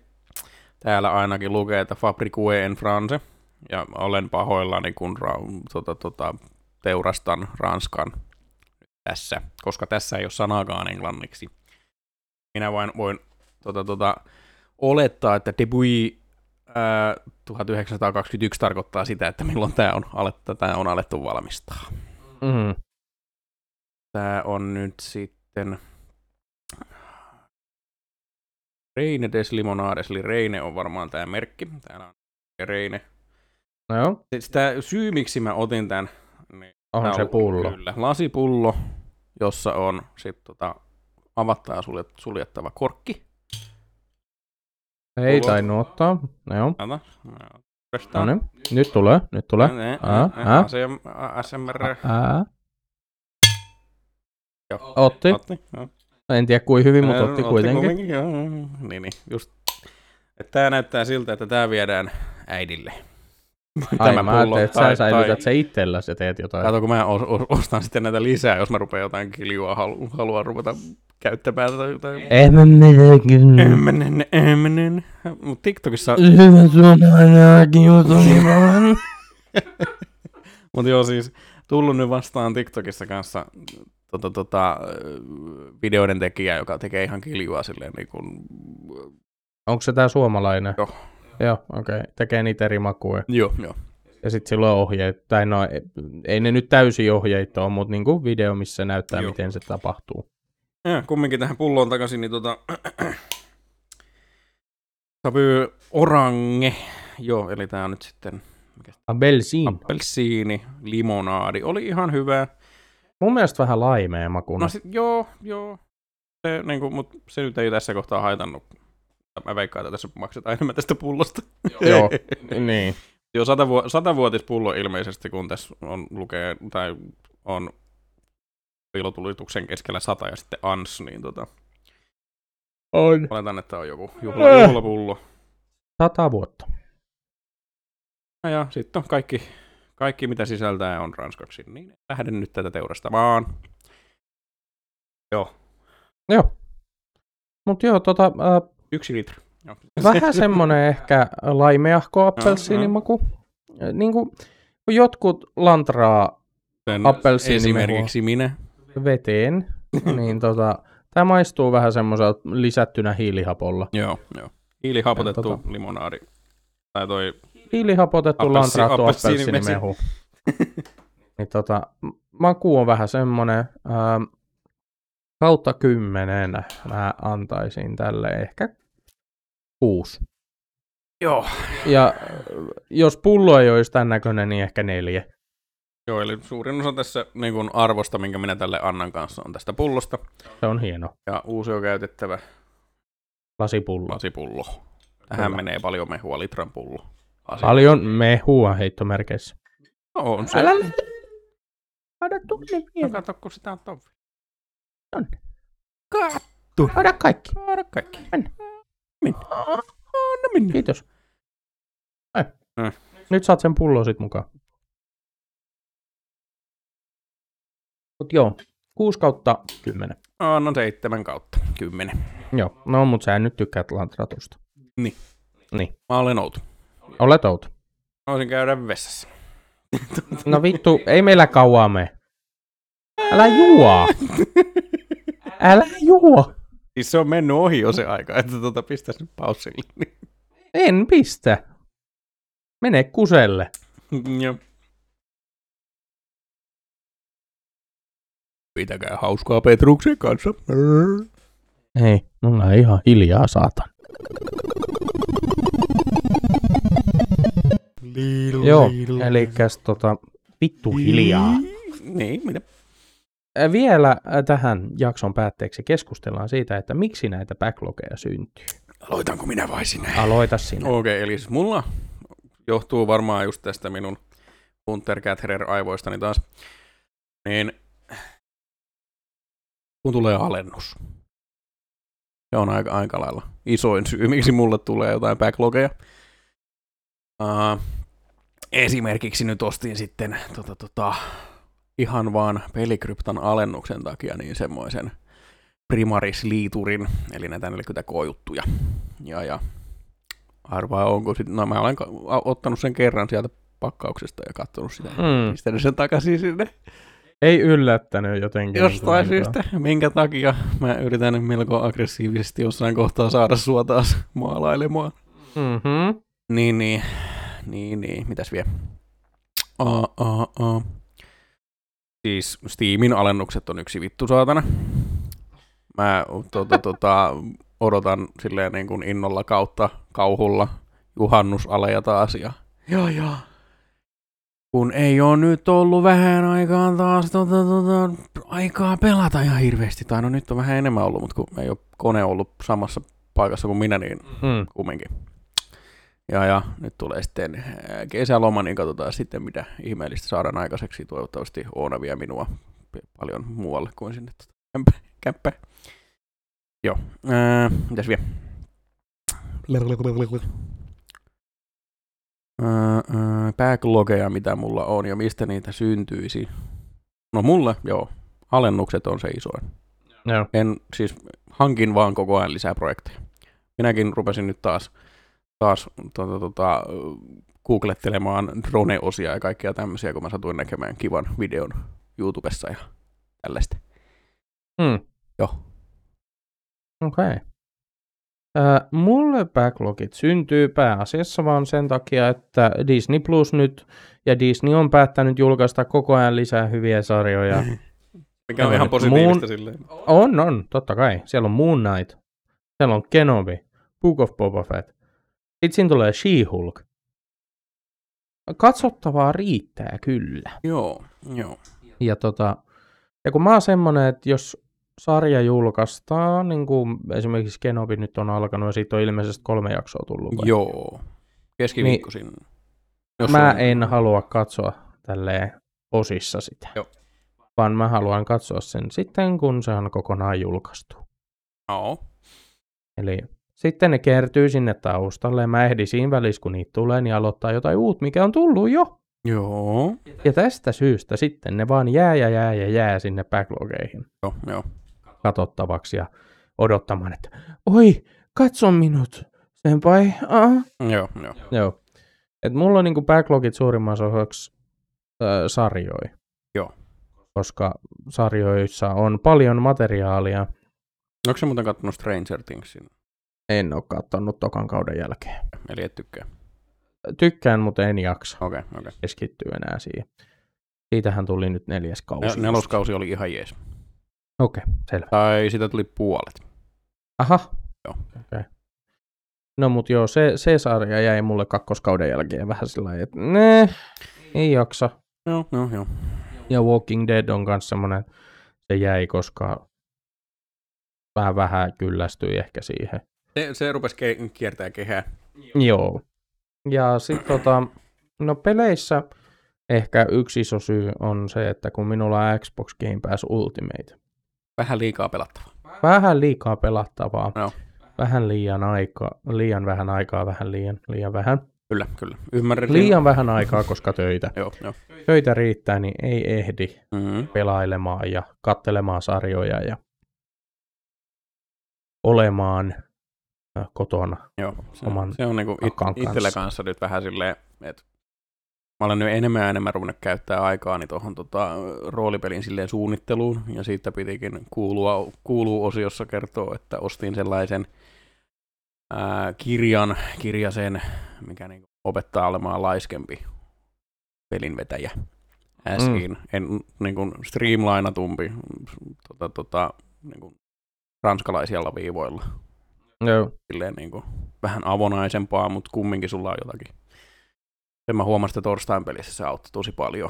Speaker 2: Täällä ainakin lukee, että Fabrique en France. Ja olen pahoillani, kun ra- tota, tota, teurastan Ranskan tässä, koska tässä ei ole sanaakaan englanniksi. Minä vain voin tota, tota, olettaa, että debut ää, 1921 tarkoittaa sitä, että milloin tämä on, alettu, tää on alettu valmistaa.
Speaker 1: Mm.
Speaker 2: Tää on nyt sitten Reine des Limonades, eli Reine on varmaan tämä merkki. Täällä on Reine.
Speaker 1: No joo,
Speaker 2: Siis tää syy, miksi mä otin tämän,
Speaker 1: on se pullo.
Speaker 2: Kyllä, lasipullo, jossa on sit tota avattaa suljet, suljettava korkki.
Speaker 1: Ei
Speaker 2: Pullo.
Speaker 1: tainnut ottaa. No joo.
Speaker 2: Ota.
Speaker 1: No niin. Nyt tulee, nyt tulee. Ää, ää.
Speaker 2: ASMR.
Speaker 1: Ää.
Speaker 2: Joo.
Speaker 1: Otti.
Speaker 2: Otti. joo.
Speaker 1: En tiedä kuin hyvin, mutta otti kuitenkin.
Speaker 2: joo. Niin, niin, just. Että tää näyttää siltä, että tää viedään äidille.
Speaker 1: Ai mä ajattelin, että sä säilytät
Speaker 2: tai-
Speaker 1: se itselläsi ja teet jotain.
Speaker 2: Kato, kun mä os- os- ostan sitten näitä lisää, jos mä rupean jotain kiljua halu- haluan ruveta käyttämään tai jotain. Emmenen, emmenen. Mut TikTokissa,
Speaker 1: Hyvä suomalainen kiusani vaan.
Speaker 2: mut joo siis, tullut nyt vastaan TikTokissa kanssa tota, tota, videoiden tekijä, joka tekee ihan kiljua silleen niin kuin,
Speaker 1: Onko se tää suomalainen?
Speaker 2: Joo.
Speaker 1: Joo, okei. Okay. Tekee niitä eri makuja.
Speaker 2: joo, joo.
Speaker 1: Ja sitten sillä on ohjeet. Tai no, ei- ei ne nyt täysin ohjeita ole, mutta niinku video, missä näyttää,
Speaker 2: Joo.
Speaker 1: miten se tapahtuu.
Speaker 2: Ja kumminkin tähän pulloon takaisin, niin tota... Sävy orange. Joo, eli tää on nyt sitten
Speaker 1: Abelsiin.
Speaker 2: appelsiini, limonaadi. Oli ihan hyvä.
Speaker 1: Mun mielestä vähän laimea makuna.
Speaker 2: No sit, joo, joo. Se, niin kuin, mut se nyt ei tässä kohtaa haitannut. Mä veikkaan, että tässä maksetaan enemmän tästä pullosta.
Speaker 1: Joo, niin.
Speaker 2: Joo, satavu- satavuotispullo ilmeisesti, kun tässä on lukee, tai on piilotulituksen keskellä sata ja sitten ans, niin tota,
Speaker 1: On.
Speaker 2: oletan, että on joku juhla, juhlapullo.
Speaker 1: Sata vuotta.
Speaker 2: Ja, ja sitten on kaikki, kaikki, mitä sisältää, on ranskaksi. Niin lähden nyt tätä teurastamaan. Joo,
Speaker 1: Joo. Mut joo, tota, äh,
Speaker 2: yksi litra. Joo.
Speaker 1: vähän semmonen ehkä laimeahko appelsiinimaku. Niinku, kun jotkut lantraa
Speaker 2: Sen. Esimerkiksi minä.
Speaker 1: veteen, niin tota, tämä maistuu vähän semmoiselta lisättynä hiilihapolla.
Speaker 2: Joo, joo. Hiilihapotettu
Speaker 1: Tota-
Speaker 2: limonaadi. Tai toi,
Speaker 1: Hiilihapotettu
Speaker 2: Appelsi-
Speaker 1: lantraattu
Speaker 2: appelsiinimesi.
Speaker 1: appelsiinimehu. niin tota, maku on vähän semmonen, ähm, kautta kymmenen mä antaisin tälle ehkä kuusi.
Speaker 2: joo.
Speaker 1: Ja jos pullo ei olisi tämän näköinen, niin ehkä neljä.
Speaker 2: Joo, eli suurin osa tässä niin kun arvosta, minkä minä tälle annan kanssa, on tästä pullosta.
Speaker 1: Se on hieno.
Speaker 2: Ja uusi on käytettävä
Speaker 1: Lasipullo.
Speaker 2: lasipullo. Tähän
Speaker 1: Kyllä.
Speaker 2: menee paljon mehua, litran pullo. Lasi.
Speaker 1: Paljon mehua heittomerkeissä.
Speaker 2: No, on se.
Speaker 1: Älä tule
Speaker 2: No
Speaker 1: vielä.
Speaker 2: kato, kun sitä on tovvi.
Speaker 1: On.
Speaker 2: Kattu.
Speaker 1: Ota kaikki.
Speaker 2: Kaada kaikki.
Speaker 1: Mennä.
Speaker 2: Minne? Anna minne.
Speaker 1: Kiitos. Ai.
Speaker 2: Mm.
Speaker 1: Nyt saat sen pullon sit mukaan. Mut joo, 6 kautta 10.
Speaker 2: Annan seitsemän kautta. Kymmenen.
Speaker 1: Joo, no mut sä nyt tykkäät lantratusta.
Speaker 2: Niin.
Speaker 1: Niin.
Speaker 2: Mä olen outo.
Speaker 1: Olet outo.
Speaker 2: Mä voisin käydä vessassa.
Speaker 1: No vittu, ei meillä kauaa mene. Älä juo! Älä juo!
Speaker 2: Siis se on mennyt ohi jo se aika, että tota pistäis nyt paussille.
Speaker 1: En pistä. Mene kuselle.
Speaker 2: Joo. Pitäkää hauskaa Petruksen kanssa.
Speaker 1: Ei, mulla on ihan hiljaa saatan. Joo, eli tota, vittu hiljaa.
Speaker 2: Niin, mitä?
Speaker 1: Ä, Vielä ä, tähän jakson päätteeksi keskustellaan siitä, että miksi näitä backlogeja syntyy.
Speaker 2: Aloitanko minä vai sinä?
Speaker 1: Aloita sinä.
Speaker 2: Okei, eli siis mulla johtuu varmaan just tästä minun Hunter Gatherer aivoistani taas. Niin kun tulee alennus. Se on aika, aika lailla isoin syy, miksi mulle tulee jotain backlogeja. Uh, esimerkiksi nyt ostin sitten tota, tota, ihan vaan pelikryptan alennuksen takia niin semmoisen primarisliiturin, eli näitä 40 koojuttuja. Ja, ja arvaa onko sitten, no mä olen ottanut sen kerran sieltä pakkauksesta ja katsonut sitä.
Speaker 1: Mm.
Speaker 2: Pistänyt sen takaisin sinne.
Speaker 1: Ei yllättänyt jotenkin.
Speaker 2: Jostain
Speaker 1: niin
Speaker 2: syystä, minkä takia mä yritän melko aggressiivisesti jossain kohtaa saada sua taas maalailemaan.
Speaker 1: Mhm.
Speaker 2: Niin, niin, niin, niin, mitäs vielä? Uh, uh, uh. Siis Steamin alennukset on yksi vittu saatana. Mä tota, tota, odotan silleen niin kuin innolla kautta kauhulla juhannusaleja taas ja joo joo. Kun ei ole nyt ollut vähän aikaa taas tota, tota, aikaa pelata ihan hirveästi, tai no nyt on vähän enemmän ollut, mutta kun ei ole kone ollut samassa paikassa kuin minä, niin
Speaker 1: Mm.
Speaker 2: kumminkin. Ja, ja nyt tulee sitten ää, kesäloma, niin katsotaan sitten, mitä ihmeellistä saadaan aikaiseksi. Toivottavasti Oona vie minua paljon muualle kuin sinne kämppä-. Joo, ää, mitäs vielä? Ää, ää, Backlogeja, mitä mulla on ja mistä niitä syntyisi. No mulle, joo, alennukset on se isoin.
Speaker 1: Joo.
Speaker 2: En siis hankin vaan koko ajan lisää projekteja. Minäkin rupesin nyt taas, taas tota, tota, googlettelemaan drone-osia ja kaikkea tämmöisiä, kun mä satuin näkemään kivan videon YouTubessa ja tällaista.
Speaker 1: Mm.
Speaker 2: Joo.
Speaker 1: Okei. Okay. Äh, mulle backlogit syntyy pääasiassa vaan sen takia, että Disney Plus nyt ja Disney on päättänyt julkaista koko ajan lisää hyviä sarjoja.
Speaker 2: Mikä on
Speaker 1: Joo,
Speaker 2: ihan positiivista
Speaker 1: muun-
Speaker 2: silleen.
Speaker 1: On, on, totta kai. Siellä on Moon Knight, siellä on Kenobi, Book of Boba Fett. Sitten siinä tulee She-Hulk. Katsottavaa riittää kyllä.
Speaker 2: Joo, joo.
Speaker 1: Ja, tota, ja kun mä oon semmonen, että jos sarja julkaistaan, niin kuin esimerkiksi Kenobi nyt on alkanut ja siitä on ilmeisesti kolme jaksoa tullut. vai?
Speaker 2: Joo. Keskiviikkoisin. Jos
Speaker 1: Mä
Speaker 2: on-
Speaker 1: en halua katsoa tälleen osissa sitä.
Speaker 2: Joo.
Speaker 1: Vaan mä haluan katsoa sen sitten, kun se on kokonaan julkaistu.
Speaker 2: Joo.
Speaker 1: Eli sitten ne kertyy sinne taustalle ja mä ehdin siinä välissä, kun niitä tulee, niin aloittaa jotain uutta, mikä on tullut jo.
Speaker 2: Joo.
Speaker 1: Ja tästä syystä sitten ne vaan jää ja jää ja jää sinne backlogeihin
Speaker 2: Joo, joo.
Speaker 1: katsottavaksi ja odottamaan, että oi, katso minut, senpai. Ah.
Speaker 2: Joo, joo.
Speaker 1: Joo. Et mulla on niinku backlogit suurimmassa osaksi äh, sarjoja.
Speaker 2: Joo.
Speaker 1: Koska sarjoissa on paljon materiaalia.
Speaker 2: Onko se muuten kattonut Stranger Thingsin?
Speaker 1: En ole katsonut tokan kauden jälkeen.
Speaker 2: Eli et tykkää.
Speaker 1: Tykkään, mutta en jaksa
Speaker 2: Okei, okay, okei. Okay.
Speaker 1: keskittyä enää siihen. Siitähän tuli nyt neljäs kausi. just.
Speaker 2: Neloskausi oli ihan jees.
Speaker 1: Okei, okay, selvä.
Speaker 2: Tai sitä tuli puolet.
Speaker 1: Aha.
Speaker 2: Joo.
Speaker 1: Okei. Okay. No mut joo, se, se sarja jäi mulle kakkoskauden jälkeen vähän sillä lailla, että ne, ei jaksa.
Speaker 2: Joo, joo, joo.
Speaker 1: Ja Walking Dead on myös semmoinen, se jäi, koska vähän vähän kyllästyi ehkä siihen.
Speaker 2: Se, se rupesi ke- kiertää kehää.
Speaker 1: Joo. Ja sitten tota, no peleissä ehkä yksi iso syy on se, että kun minulla on Xbox Game Pass Ultimate,
Speaker 2: Vähän liikaa pelattavaa.
Speaker 1: vähän liikaa pelattavaa,
Speaker 2: Joo.
Speaker 1: vähän liian aikaa, liian vähän aikaa, vähän liian, liian vähän.
Speaker 2: Kyllä, kyllä. Ymmärrän.
Speaker 1: Liian vähän aikaa, koska töitä.
Speaker 2: Joo, joo.
Speaker 1: Töitä riittää, niin ei ehdi
Speaker 2: Mm-hmm.
Speaker 1: pelailemaan ja kattelemaan sarjoja ja olemaan kotona.
Speaker 2: Joo, se,
Speaker 1: Oman
Speaker 2: se on niinku it, itsellä kanssa. nyt vähän silleen, että mä olen nyt enemmän ja enemmän ruvennut käyttää aikaani tuohon tota, roolipelin silleen suunnitteluun, ja siitä pitikin kuulua, kuuluu osiossa kertoa, että ostin sellaisen ää, kirjan, kirjasen, mikä niinku opettaa olemaan laiskempi pelinvetäjä. äsiin. Mm. En niin kuin streamlinatumpi tota, tota, niin kuin ranskalaisilla viivoilla.
Speaker 1: Joo.
Speaker 2: Silleen niin kuin, vähän avonaisempaa, mutta kumminkin sulla on jotakin. Sen mä huomasin, että torstain pelissä se auttoi tosi paljon.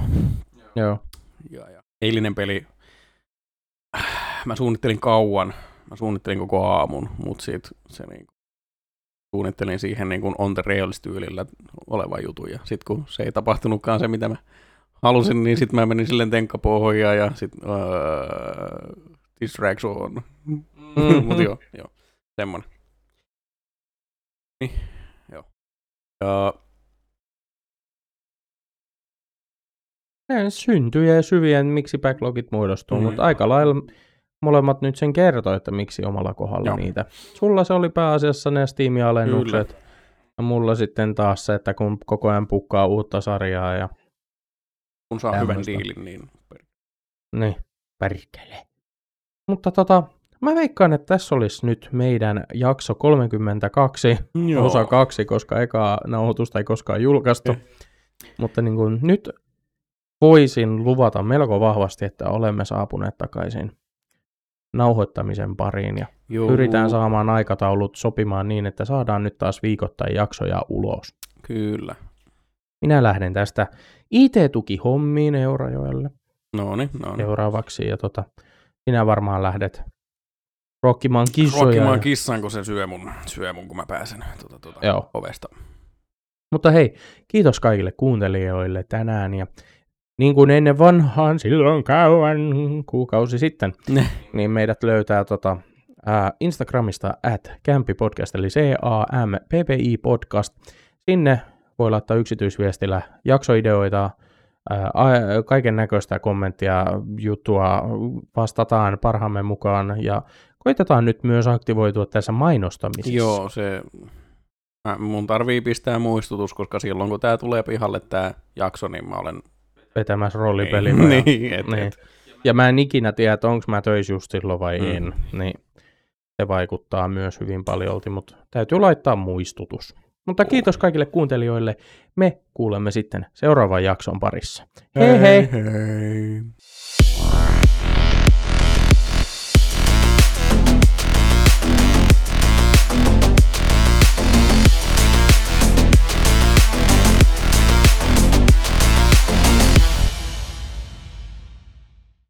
Speaker 1: Joo.
Speaker 2: Ja, ja. Eilinen peli, mä suunnittelin kauan, mä suunnittelin koko aamun, mutta sit se niin suunnittelin siihen niin kuin on the rails tyylillä olevan jutun, ja sitten kun se ei tapahtunutkaan se, mitä mä halusin, niin sitten mä menin silleen tenkkapohjaan, ja sitten uh, distraction. Mm-hmm. Mutta joo, joo, semmonen. Niin, joo. Ja
Speaker 1: Ne syntyjä ja syviä, miksi backlogit muodostuu, mm. mutta aika lailla molemmat nyt sen kertoo, että miksi omalla kohdalla Joo. niitä. Sulla se oli pääasiassa ne Steam-alennukset, Kyllä. ja mulla sitten taas se, että kun koko ajan pukkaa uutta sarjaa ja...
Speaker 2: Kun saa tämmöistä. hyvän diilin, niin...
Speaker 1: Niin, perkele. Mutta tota, mä veikkaan, että tässä olisi nyt meidän jakso 32, Joo. osa kaksi, koska eka nauhoitusta ei koskaan julkaistu. Eh. Mutta niin kuin, nyt voisin luvata melko vahvasti, että olemme saapuneet takaisin nauhoittamisen pariin ja Joo. pyritään saamaan aikataulut sopimaan niin, että saadaan nyt taas viikoittain jaksoja ulos.
Speaker 2: Kyllä.
Speaker 1: Minä lähden tästä IT-tukihommiin Eurajoelle.
Speaker 2: No niin, no
Speaker 1: Seuraavaksi ja tota, sinä varmaan lähdet rokkimaan kissoja.
Speaker 2: Rokkimaan kissan, kun se syö mun, syö mun kun mä pääsen tuota, tuota Joo. ovesta.
Speaker 1: Mutta hei, kiitos kaikille kuuntelijoille tänään ja niin kuin ennen vanhaan, silloin kauan, kuukausi sitten, ne. niin meidät löytää tota, ää, Instagramista at Podcast, eli C-A-M-P-P-I podcast. Sinne voi laittaa yksityisviestillä jaksoideoita, kaiken näköistä kommenttia, juttua, vastataan parhaamme mukaan ja koitetaan nyt myös aktivoitua tässä mainostamisessa.
Speaker 2: Joo, se mun tarvii pistää muistutus, koska silloin kun tämä tulee pihalle tämä jakso, niin mä olen
Speaker 1: vetämässä roolipeliä.
Speaker 2: Niin, niin, et,
Speaker 1: niin. Et. Ja mä en ikinä tiedä, että onko mä töissä just silloin vai mm. en. Niin se vaikuttaa myös hyvin paljon, mutta täytyy laittaa muistutus. Mutta kiitos kaikille kuuntelijoille. Me kuulemme sitten seuraavan jakson parissa. Hei hei! hei. hei.